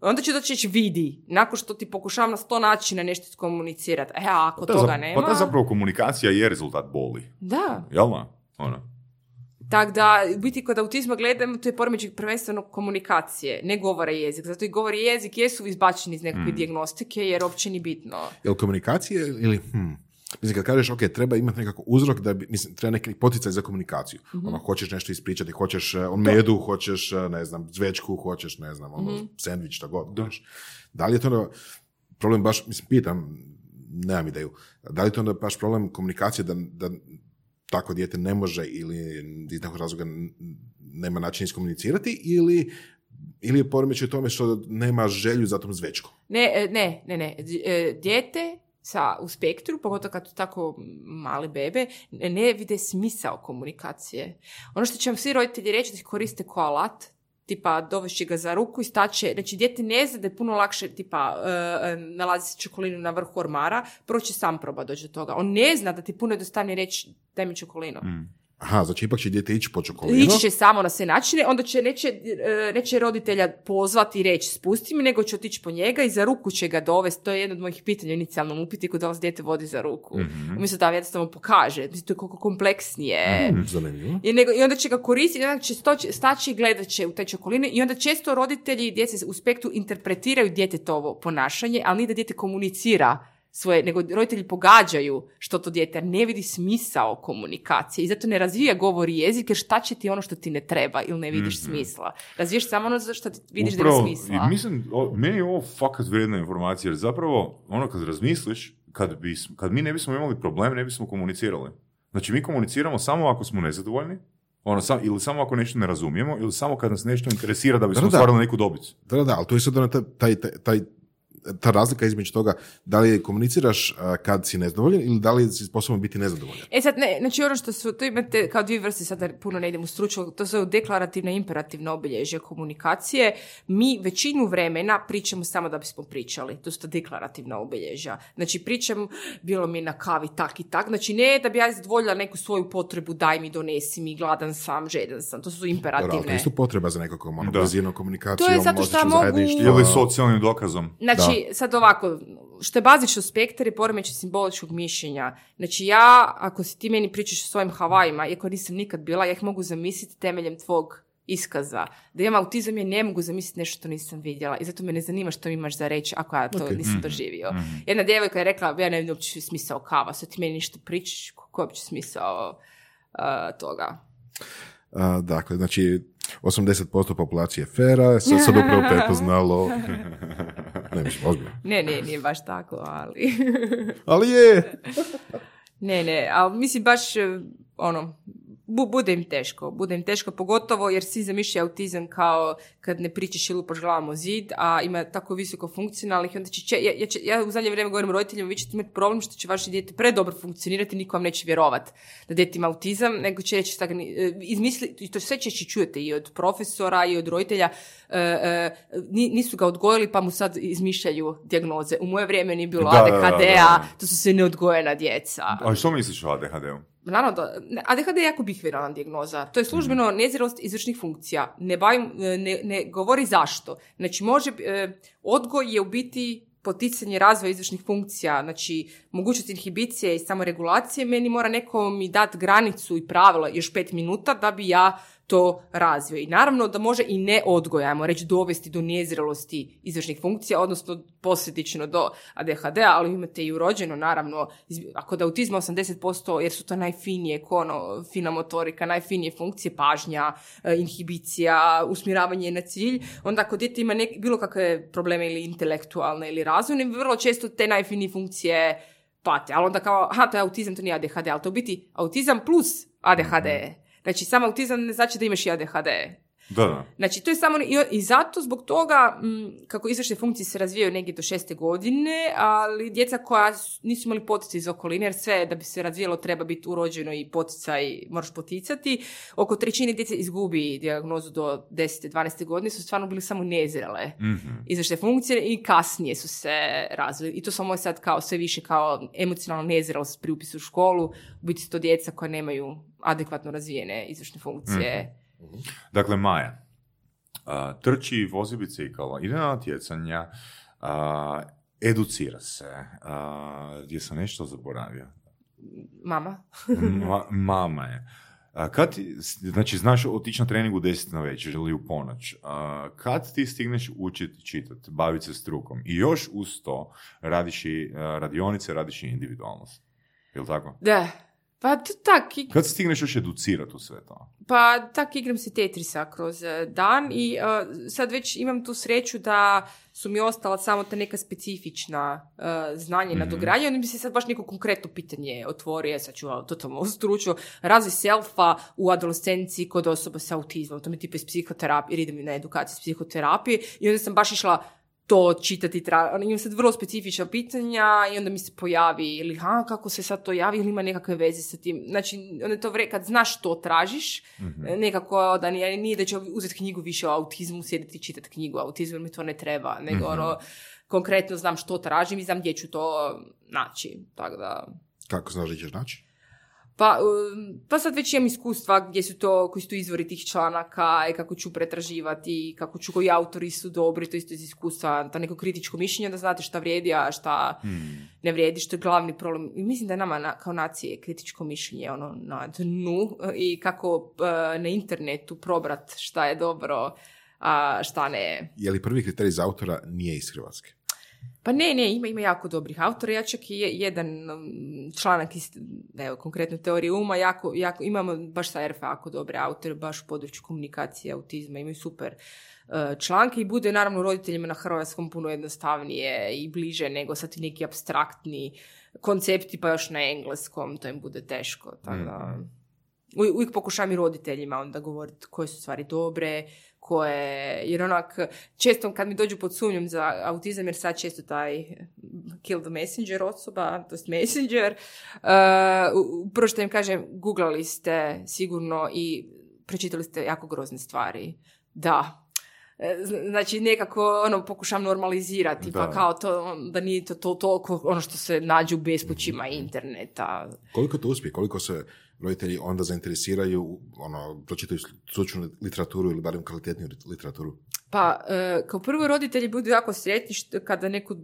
Onda će doći vidi, nakon što ti pokušavam na sto načina nešto iskomunicirati. E, a ako Ta toga za- nema... Pa ta zapravo komunikacija je rezultat boli. Da. Jel da? Tako da, u biti kod autizma gledamo, to je poremećaj prvenstveno komunikacije, ne govora i jezik. Zato i govor i jezik jesu izbačeni iz nekakve dijagnostike, jer uopće ni bitno. Jel komunikacije ili... Hmm. Mislim, kad kažeš, ok, treba imati nekako uzrok da bi, mislim, treba neki poticaj za komunikaciju. Ono, hoćeš nešto ispričati, hoćeš uh, medu, hoćeš, uh, ne znam, zvečku, hoćeš, ne znam, ono, sandvič, šta god. znaš. Da li je to onda problem baš, mislim, pitam, nemam ideju, da li je to onda baš problem komunikacije da, da tako dijete ne može ili iz nekog razloga nema način iskomunicirati ili ili je poremećaj u tome što nema želju za tom zvečkom. Ne, e, ne, ne, ne. E, Dijete sa, u spektru, pogotovo kad su tako mali bebe, ne- vide smisao komunikacije. Ono što će vam svi roditelji reći da koriste ko alat, tipa dovešći ga za ruku i staće, znači dijete ne zna da je puno lakše tipa e, e, nalazi se čokolinu na vrhu ormara, prvo će sam proba doći do toga. On ne zna da ti puno jednostavnije reći daj mi čokolinu. Aha, znači ipak će dijete ići po čokolinu. Ići će samo na sve načine, onda će neće, e, neće roditelja pozvati i reći spusti mi, nego će otići po njega i za ruku će ga dovesti. To je jedno od mojih pitanja u inicijalnom upitiku, da se dijete vodi za ruku. Umjesto da vam jednostavno pokaže. To je koliko kompleksnije. Zanimljivo. I, nego, I onda će ga koristiti, onda će stoći, staći i gledat će u te čokoline i onda često roditelji i djece u spektru interpretiraju djetetovo ponašanje, ali nije da dijete komunicira svoje, nego roditelji pogađaju što to dijete, jer ne vidi smisao komunikacije i zato ne razvija govor i jezik, jer šta će ti ono što ti ne treba ili ne vidiš smisla. Razviješ samo ono za što ti vidiš da ima smisla. i mislim, o, meni je ovo fakat vrijedna informacija, jer zapravo, ono kad razmisliš, kad, bi, kad mi ne bismo imali problem, ne bismo komunicirali. Znači, mi komuniciramo samo ako smo nezadovoljni, ono, sam, ili samo ako nešto ne razumijemo, ili samo kad nas nešto interesira da bismo Da, da. ostvarili neku dobit. Da, da, da, ali to je sad ono taj, taj, taj, taj ta razlika između toga, da li komuniciraš kad si nezadovoljan ili da li si sposoban biti nezadovoljan? E sad, ne, znači ono što su, tu imate kao dvije vrste, sada puno ne idem u stručnu, to su deklarativna i imperativna obilježja komunikacije. Mi većinu vremena pričamo samo da bismo pričali. To su to deklarativna obilježja. Znači pričam, bilo mi na kavi tak i tak. Znači ne da bi ja zadovoljila neku svoju potrebu, daj mi, donesi mi, gladan sam, žedan sam. To su Dobro, ali to imperativne. je isto potreba za nekakvom ono, komunikacijom, To je zato što ja mogu-. Ili socijalnim dokazom. Znači, sad ovako, što je bazično spektar je poremećaj simboličkog mišljenja. Znači, ja, ako si ti meni pričaš o svojim Havajima, iako nisam nikad bila, ja ih mogu zamisliti temeljem tvog iskaza. Da imam autizam, ja ne mogu zamisliti nešto što nisam vidjela. I zato me ne zanima što imaš za reći ako ja to Ok. nisam doživio. Jedna djevojka je rekla, ja ne vidim uopće smisao kava, sad ti meni ništa pričaš, koji je uopće smisao uh, toga? A, dakle, znači, 80% populacije fera, sad, sad upravo prepoznalo... ne, mislim, ozbiljno. Ne, ne, nije baš tako, ali... Ali je! Ne, ne, ali mislim baš, e, ono, bu, bude im teško, bude im teško pogotovo jer svi zamišljaju autizam kao kad ne pričaš i lupaš glavom o zid, a ima tako visoko funkcionalnih, onda će, ja, ja, će- ja u zadnje vrijeme govorim roditeljima, vi ćete imati problem što će vaše dijete predobro funkcionirati, niko vam neće vjerovat da dijete ima autizam, nego će reći tako, izmisli, i to sve češće čujete i od profesora i od roditelja, e, e, ni- nisu ga odgojili pa mu sad izmišljaju dijagnoze. U moje vrijeme nije bilo Da, da, da, ADHD-a, da, da. to su sve neodgojena djeca. A što misliš o ADHD-u? Naravno da, ADHD je jako bihviralna dijagnoza. To je službeno nezrelost izvršnih funkcija. Ne, bavim, e, ne, ne govori zašto. Znači, može, e, odgoj je u biti poticanje razvoja izvršnih funkcija, znači mogućnost inhibicije i samoregulacije, meni mora neko mi dati granicu i pravila još pet minuta da bi ja to razvio. I naravno da može i ne ajmo reći, dovesti do nezrelosti izvršnih funkcija, odnosno posljedično do ADHD, ali imate i urođeno, naravno, ako da autizma 80%, jer su to najfinije, ko ono, fina motorika, najfinije funkcije, pažnja, e, inhibicija, usmjeravanje na cilj, onda ako dijete ima nek, bilo kakve probleme ili intelektualne ili razvojne, vrlo često te najfinije funkcije pate. Ali onda kao, aha, to je autizam, to nije ADHD, ali to biti autizam plus ADHD. Znači, sam autizam ne znači da imaš i ADHD. Da, da. Znači, to je samo, i, i zato zbog toga, m, kako izvršne funkcije se razvijaju negdje do šeste godine, ali djeca koja nisu imali poticaj iz okoline, jer sve da bi se razvijalo treba biti urođeno i poticaj moraš poticati, oko trećine djece izgubi dijagnozu do 10. 12. godine, su stvarno bili samo nezrele Mhm. izvršne funkcije i kasnije su se razvili. I to samo je sad kao sve više kao emocionalna nezrelost pri upisu u školu, u biti su to djeca koja nemaju adekvatno razvijene izvršne funkcije. Dakle, Maja, a, trči, vozi bicikala, ide na natjecanja, a, educira se, a, gdje sam nešto zaboravio. Mama? Ma- mama je. A, kad ti, znači, znaš otići na trening u 10 na večer ili u ponoć. A, kad ti stigneš učiti čitati, baviti se strukom i još uz to radiš i radionice, radiš i individualnost. Jel tako? Da. Pa tak, i- Kad stigneš još educirati u sve to? pa tak igram se Tetrisa kroz eh, dan i eh, sad već imam tu sreću da su mi ostala samo ta neka specifična eh, znanja i nadogradnja, onda mi se sad baš neko konkretno pitanje otvori, ja sad ću totalno ustruču, razvoj selfa u adolescenciji kod osoba sa autizmom, to mi tipa iz psihoterapije, jer idem na edukaciju iz psihoterapije i onda sam baš išla to čitati, tra... ono, imam sad vrlo specifična pitanja i onda mi se pojavi ili ha, kako se sad to javi ili ima nekakve veze sa tim. Znači, onda to vre, kad znaš što tražiš, nekako da nije, nije da će uzeti knjigu više o autizmu, sjediti i čitati knjigu o autizmu, jer mi to ne treba, nego ono, konkretno znam što tražim i znam gdje ću to naći. Tako da... Kako znaš da ćeš naći? Pa, um, pa sad već imam iskustva gdje su to, koji su to izvori tih članaka i kako ću pretraživati kako ću koji autori su dobri, to isto iz iskustva, to neko kritičko mišljenje da znate šta vrijedi, a šta ne vrijedi, što je glavni problem. I mislim da je nama na, kao nacije kritičko mišljenje ono na dnu i kako e, na internetu probrat šta je dobro, a šta ne. Je li prvi kriterij za autora nije iz Hrvatske? Pa ne, ne, ima, ima jako dobrih autora. Ja čak i je- jedan um, članak iz, evo, konkretno teorije uma, jako, jako, imamo baš sa RFA jako dobre autore, baš u području komunikacije, autizma, imaju super uh, članke i bude naravno roditeljima na hrvatskom puno jednostavnije i bliže nego sad neki abstraktni koncepti pa još na engleskom, to im bude teško. Tako da, Uvi- uvijek pokušavam i roditeljima onda govoriti koje su stvari dobre, koje, jer onak, često kad mi dođu pod sumnjom za autizam, jer sad često taj kill the messenger osoba, to jest messenger, uh, prvo što im kažem, googlali ste sigurno i pročitali ste jako grozne stvari. Da, E, zn- Znači, nekako ono, pokušam normalizirati, pa Da. kao to, da nije to, to toliko ono što se nađe u bespućima interneta. Koliko to uspije, koliko se roditelji onda zainteresiraju, ono, pročitaju stručnu literaturu ili barem kvalitetniju literaturu? Pa, e, kao prvo roditelji budu jako sretni što, kada neko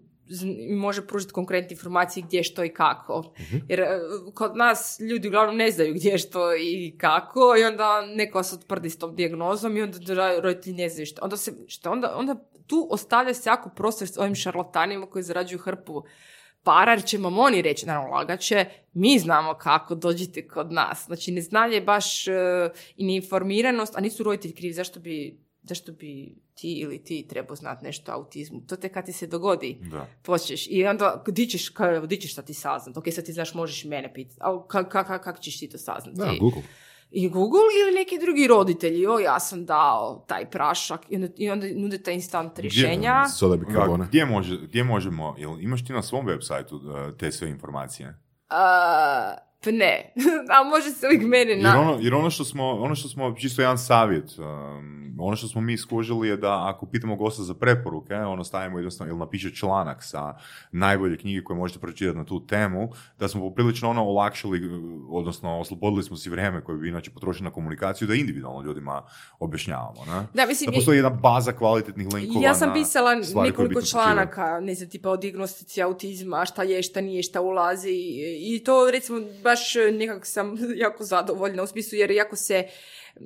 može pružiti konkretne informacije gdje, što i kako. Jer e, kod nas ljudi uglavnom ne znaju gdje, što i kako i onda neko se otprdi s tom dijagnozom i onda roditelji ne znaju što. Onda, se, što onda, onda tu ostavlja se jako prostor s ovim šarlatanima koji zarađuju hrpu para, jer će vam oni reći, naravno lagat će, mi znamo kako, dođite kod nas. Znači, neznanje je baš e, i neinformiranost, a nisu roditelji krivi, zašto bi, zašto bi ti ili ti trebao znati nešto o autizmu. To te kad ti se dogodi, Da. počneš i onda di ćeš, kao, di ćeš šta ti saznat. Ok, sad ti znaš, možeš mene pitati, ali kako ka, ka, kak ćeš ti to saznati? Da, Google. I Google ili neki drugi roditelji, o ja sam dao taj prašak i onda, i onda nudite instant rješenja. Soda bikarbona. Gdje, može, gdje možemo, jel imaš ti na svom web sajtu te sve informacije? A, pa ne, a može se uvijek mene Jer na... ono, jer ono što smo, ono što smo, čisto jedan savjet, um, ono što smo mi skužili je da ako pitamo gosta za preporuke, ono stavimo jednostavno ili napiše članak sa najbolje knjige koje možete pročitati na tu temu, da smo poprilično ono olakšali, odnosno oslobodili smo si vrijeme koje bi inače potrošili na komunikaciju da individualno ljudima objašnjavamo. Ne? Da, mislim, Da postoji jedna baza kvalitetnih linkova Ja sam pisala nekoliko članaka, ne znam, tipa o dijagnostici autizma, šta je, šta nije, šta ulazi i to recimo baš nekako sam jako zadovoljna u smislu jer jako se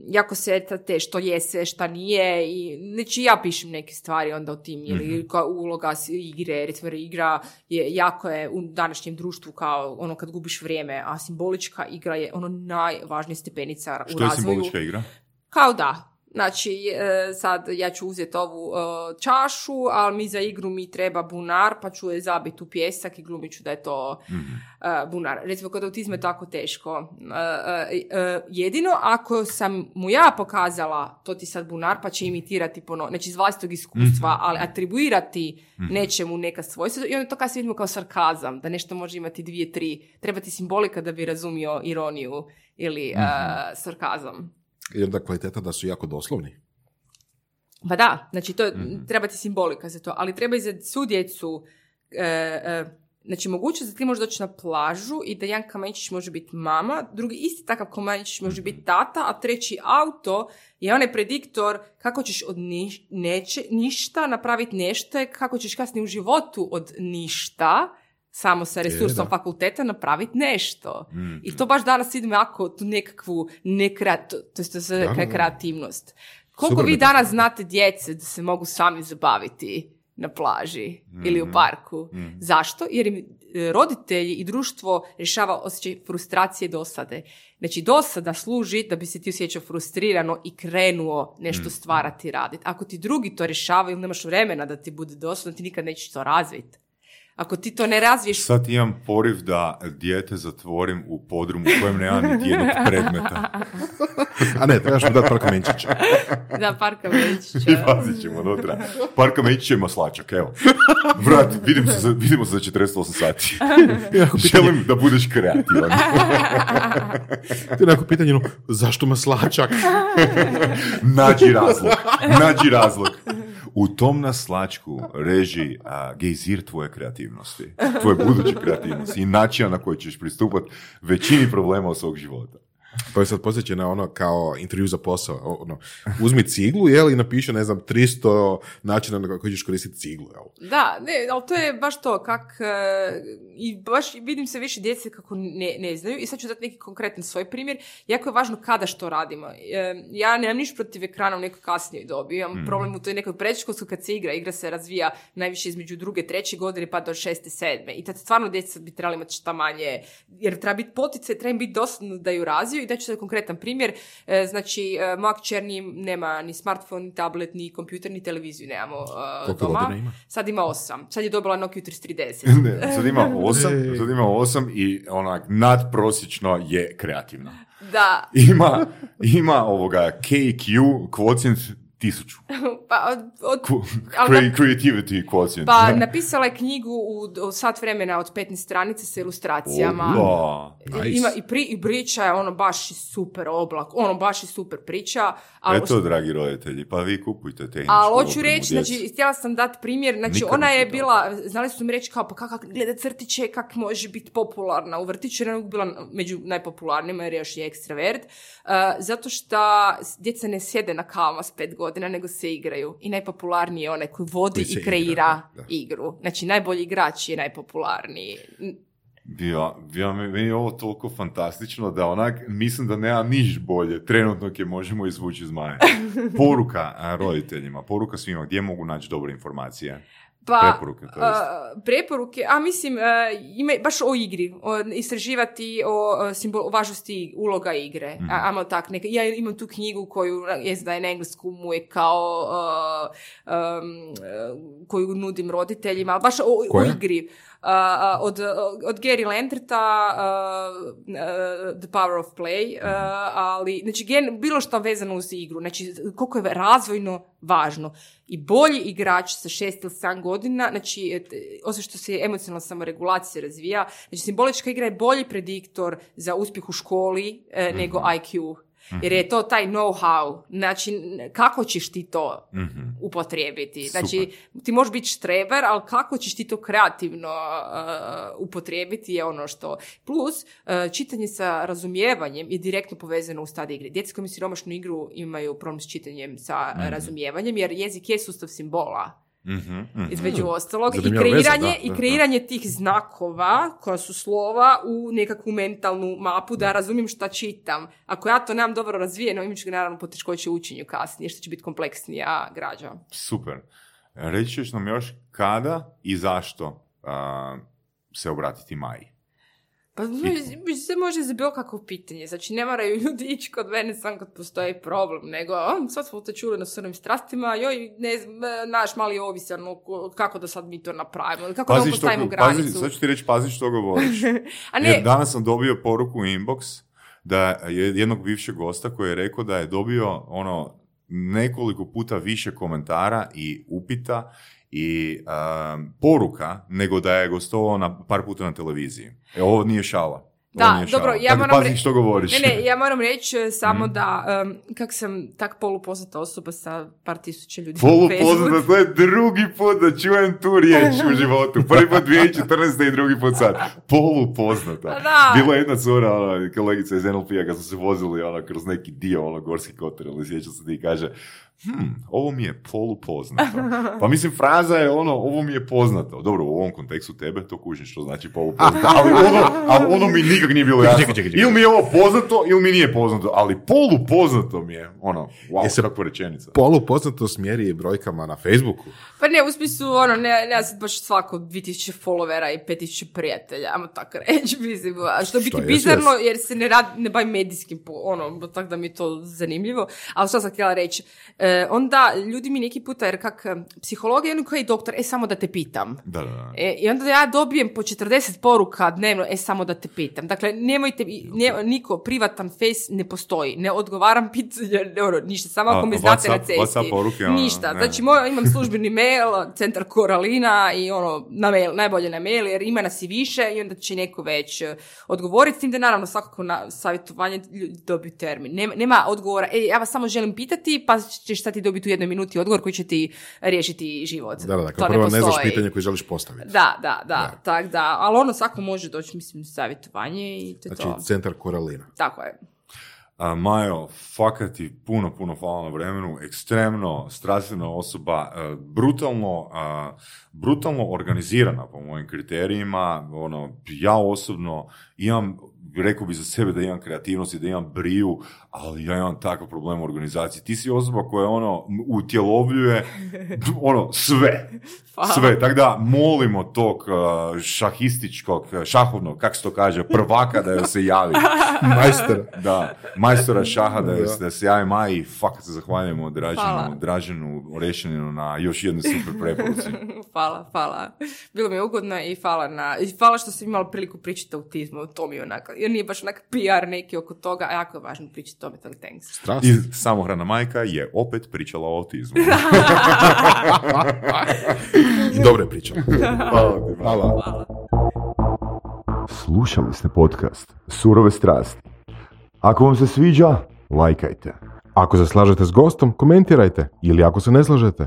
jako se ta- te što je sve, šta nije i znači ja pišem neke stvari onda o tim ili kao uloga igre, recimo igra je jako je u današnjem društvu kao ono kad gubiš vrijeme, a simbolička igra je ono najvažnija stepenica u Što je razvoju. simbolička igra? Kao da. Znači, e, sad ja ću uzeti ovu e, čašu, ali mi za igru mi treba bunar, pa ću je zabiti u pjesak i glumit ću da je to Mhm. e, bunar. Recimo, kod autizma je tako teško. Jedino ako sam mu ja pokazala to ti sad bunar, pa će imitirati pono, znači iz vlastitog iskustva, ali atribuirati nečemu neka svojstva i onda to kasnije vidimo kao sarkazam, da nešto može imati dvije, tri. Treba ti simbolika da bi razumio ironiju ili e, sarkazam. Jer da kvaliteta da su jako doslovni. Pa da, znači to, treba ti simbolika za to, ali treba i za svu djecu, e, e, znači mogućnost da ti možeš doći na plažu i da jedan kamenčić može biti mama, drugi isti takav kamenčić može biti tata, a treći auto je onaj prediktor kako ćeš od niš- neće, ništa napraviti nešto, kako ćeš kasnije u životu od ništa, samo sa resursom fakulteta napraviti nešto. I to baš danas idemo jako tu nekakvu nekreat, to, se da. kreativnost. Koliko Super vi danas znate djece da se mogu sami zabaviti na plaži ili u parku? Zašto? Jer im e, roditelji i društvo rješava osjećaj frustracije i dosade. Znači, dosada služi da bi se ti osjećao frustrirano i krenuo nešto stvarati i raditi. Ako ti drugi to rješavaju ili nemaš vremena da ti bude dosadno, ti nikad nećeš to razviti. Ako ti to ne razviješ Sad imam poriv da dijete zatvorim u podrumu u kojem nema niti jednog predmeta. A ne, trebaš mu dati par kamenčića. da parka Veličića. I pazit ćemo unutra. Par kamenčića i maslačak, evo. Vrat, vidim se za, vidimo se za 48 sati. Želim da budeš kreativan. Ti neko pitanje, no, zašto maslačak? Nađi razlog. Nađi razlog. U tom naslačku reži a, gejzir tvoje kreativnosti. Tvoje buduće kreativnosti i načina na koji ćeš pristupati većini problema u svog života. Pa je sad posjeća na ono kao intervju za posao. Ono, uzmi ciglu, jel, i napiše, ne znam, 300 načina na koji ćeš koristiti ciglu, jel? Da, ne, ali to je baš to, kak, e, i baš vidim se više djece kako ne, ne znaju i sad ću dati neki konkretan svoj primjer. Jako je važno kada što radimo. E, ja nemam niš protiv ekrana u nekoj kasnijoj dobi, imam problem u toj nekoj predškolskoj kad se igra, igra se razvija najviše između druge, treće godine pa do šeste, sedme. I tad stvarno djeca bi trebali imati šta manje, jer treba biti poticaj, treba im biti dosadno da ju razviju i da ću sad konkretan primjer. E, znači, e, moja kćer nije- nema ni smartphone, ni tablet, ni kompjuter, ni televiziju nemamo Koliko doma. ima? Sad ima osam. Sad je dobila Nokia 3310. Ne, sad ima osam, sad ima osam i onak nadprosječno je kreativna. Da, ima, ima ovoga KQ kvocijent tisuću. pa od, od Ali Creativity quotient. Pa napisala je knjigu u, u sat vremena od 15 stranica sa ilustracijama. Opa. Nice. Ima i, pri, i priča je ono baš i super oblak, ono baš i super priča. A Eto, dragi roditelji, pa vi kupujte tehničku Ali hoću reći, znači, htjela sam dati primjer, znači Nikad ona je bila, znali su mi reći kao, pa kako gleda crtiće, kak može biti popularna u vrtiću, jer je bila među najpopularnijima jer je još je ekstravert, uh, zato što djeca ne sjede na kavama s pet godina, nego se igraju. I najpopularniji je onaj koji vodi Koji i kreira igra, da, da. igru. Znači, najbolji igrač je najpopularniji. Bio, bio mi, meni je ovo toliko fantastično da onak, mislim da nema niš bolje trenutno je možemo izvući iz maje. Poruka roditeljima, poruka svima, gdje mogu naći dobre informacije? Pa, Preporuke, to a, preporuke, a mislim, a, ima baš o igri, o, istraživati o, a, simbol, o važnosti uloga igre. Mhm. A, ajmo tak, neka, ja imam tu knjigu koju, jest da je na engleskom, mu je kao, a, um, a, koju nudim roditeljima, baš o, o igri. A, od, od Gary Lanterta a, a, The Power of Play, Mhm. ali znači gen, bilo što vezano uz igru, znači koliko je razvojno važno. I bolji igrač sa šest ili sedam godina, znači osim što se emocionalna samoregulacija razvija, znači simbolička igra je bolji prediktor za uspjeh u školi nego IQ. Jer je to taj know-how, znači kako ćeš ti to Mhm. upotrijebiti. Znači, ti možeš biti štreber, ali kako ćeš ti to kreativno uh, upotrijebiti je ono što... Plus, uh, čitanje sa razumijevanjem je direktno povezano u stadij igre. Djeca koji siromašnu igru imaju problem s čitanjem sa uh, razumijevanjem, jer jezik je sustav simbola Mhm, mhm. između ostalog i Zanimljiva veza, kreiranje, da, i da, kreiranje tih znakova koja su slova u nekakvu mentalnu mapu da razumijem šta čitam. Ako ja to nemam dobro razvijeno, imat ću naravno poteškoće u učenju kasnije, što će biti kompleksnija građa. Super. Reći ćeš nam još kada i zašto a, se obratiti Maji. Pa može- se može za bilo kakvo pitanje. Znači, ne moraju ljudi ići kod mene sam kad postoji problem, nego "A, sad smo te čuli na srnim strastima, joj, ne znam, e, naš mali ovisan, o- ko- kako da sad mi to napravimo, ili kako da mu što, postavimo pazi, granicu. sad ću ti reći, pazi što govoriš. A Jer ne, danas sam dobio poruku u inbox da je jednog bivšeg gosta koji je rekao da je dobio ono nekoliko puta više komentara i upita i um, poruka nego da je gostovao na par puta na televiziji. E, ovo nije šala. Da, dobro, ja moram pazi re- što govoriš. Ne, ne, ja moram reći e, samo Mhm. da, um, kak sam tak polupoznata osoba sa par tisuća ljudi. Polupoznata, to je drugi put da čujem tu riječ u životu. Prvi put 2014. i drugi put sad. Polupoznata. Da. Bila je jedna cura, ona, kolegica iz NLP-a, kad su se vozili ona, kroz neki dio, ono, Gorski kotar, ili sjećam se ti kaže, hm, ovo mi je polupoznato. Pa mislim, fraza je ono, ovo mi je poznato. Dobro, u ovom kontekstu tebe to kužim što znači polupoznato, ali ono, ali ono mi nikak nije bilo jasno. Čekaj, čekaj, čekaj. Ili mi je ovo poznato, ili mi nije poznato, ali polupoznato mi je, ono, wow, Jesi- kakva rečenica. Polupoznatost mjeri brojkama na Facebooku. Pa ne, u smislu, ono, ne, ne, sad baš svako 2000 followera i 5000 prijatelja, ajmo tako reći, mislim, a što biti bizarno, jer se ne radi, ne bavim medijskim, ono, tako da mi je to zanimljivo, ali što sam htjela reći, e, onda ljudi mi neki puta, jer kak psiholog je ono koji je doktor, e, samo da te pitam. Da, da, da. E, I onda ja dobijem po 40 poruka dnevno, e samo da te pitam. Dakle, nemojte, ne, niko, privatan face ne postoji. Ne odgovaram pitanje, ne, ono, ništa, samo ako me znate na cesti. Poruke, ono, ništa. ne. Znači, moj, imam službeni mail, centar Koralina i ono, na mail, najbolje na mail, jer ima nas i više i onda će neko već e, odgovoriti. S tim da naravno svakako na savjetovanje dobiju termin. Nema, nema odgovora, e, ja vas samo želim pitati, pa ćeš sad ti dobiti u jednoj minuti odgovor koji će ti riješiti život. Da, da, To dakle, prvo ne znaš pitanje koje želiš postaviti. Da, da, da, Da. tak da, ali ono svako može doći, mislim, savjetovanje i to je Znači, to. centar Koralina. Tako je. A, Majo, fakat ti puno, puno hvala na vremenu, ekstremno strastvena osoba, e, brutalno, brutalno organizirana po mojim kriterijima, ono, ja osobno imam, rekao bi za sebe da imam kreativnost i da imam briju, ali ja imam takav problem u organizaciji. Ti si osoba koja ono, utjelovljuje ono, sve. Sve, tako da molimo tog uh, šahističkog, šahovnog, kako se to kaže, prvaka da joj se javi. Majster. Da, majstora šaha da, Da. da se javi Maji i fakat se zahvaljujemo. Draženu, Draženu Orešininu na još jednoj super preporuci. hvala, hvala. Bilo mi je ugodno i hvala na, i hvala što sam imala priliku pričati o autizmu, to mi je onako, jer nije baš onak PR neki oko toga, a jako je važno pričati o tome, tako thanks. Strast. I samohrana majka je opet pričala o autizmu. Dobro je pričao. Hvala ti, Hvala. Hvala. Slušali ste podcast Surove strasti. Ako vam se sviđa, lajkajte. Ako se slažete s gostom, komentirajte. Ili ako se ne slažete,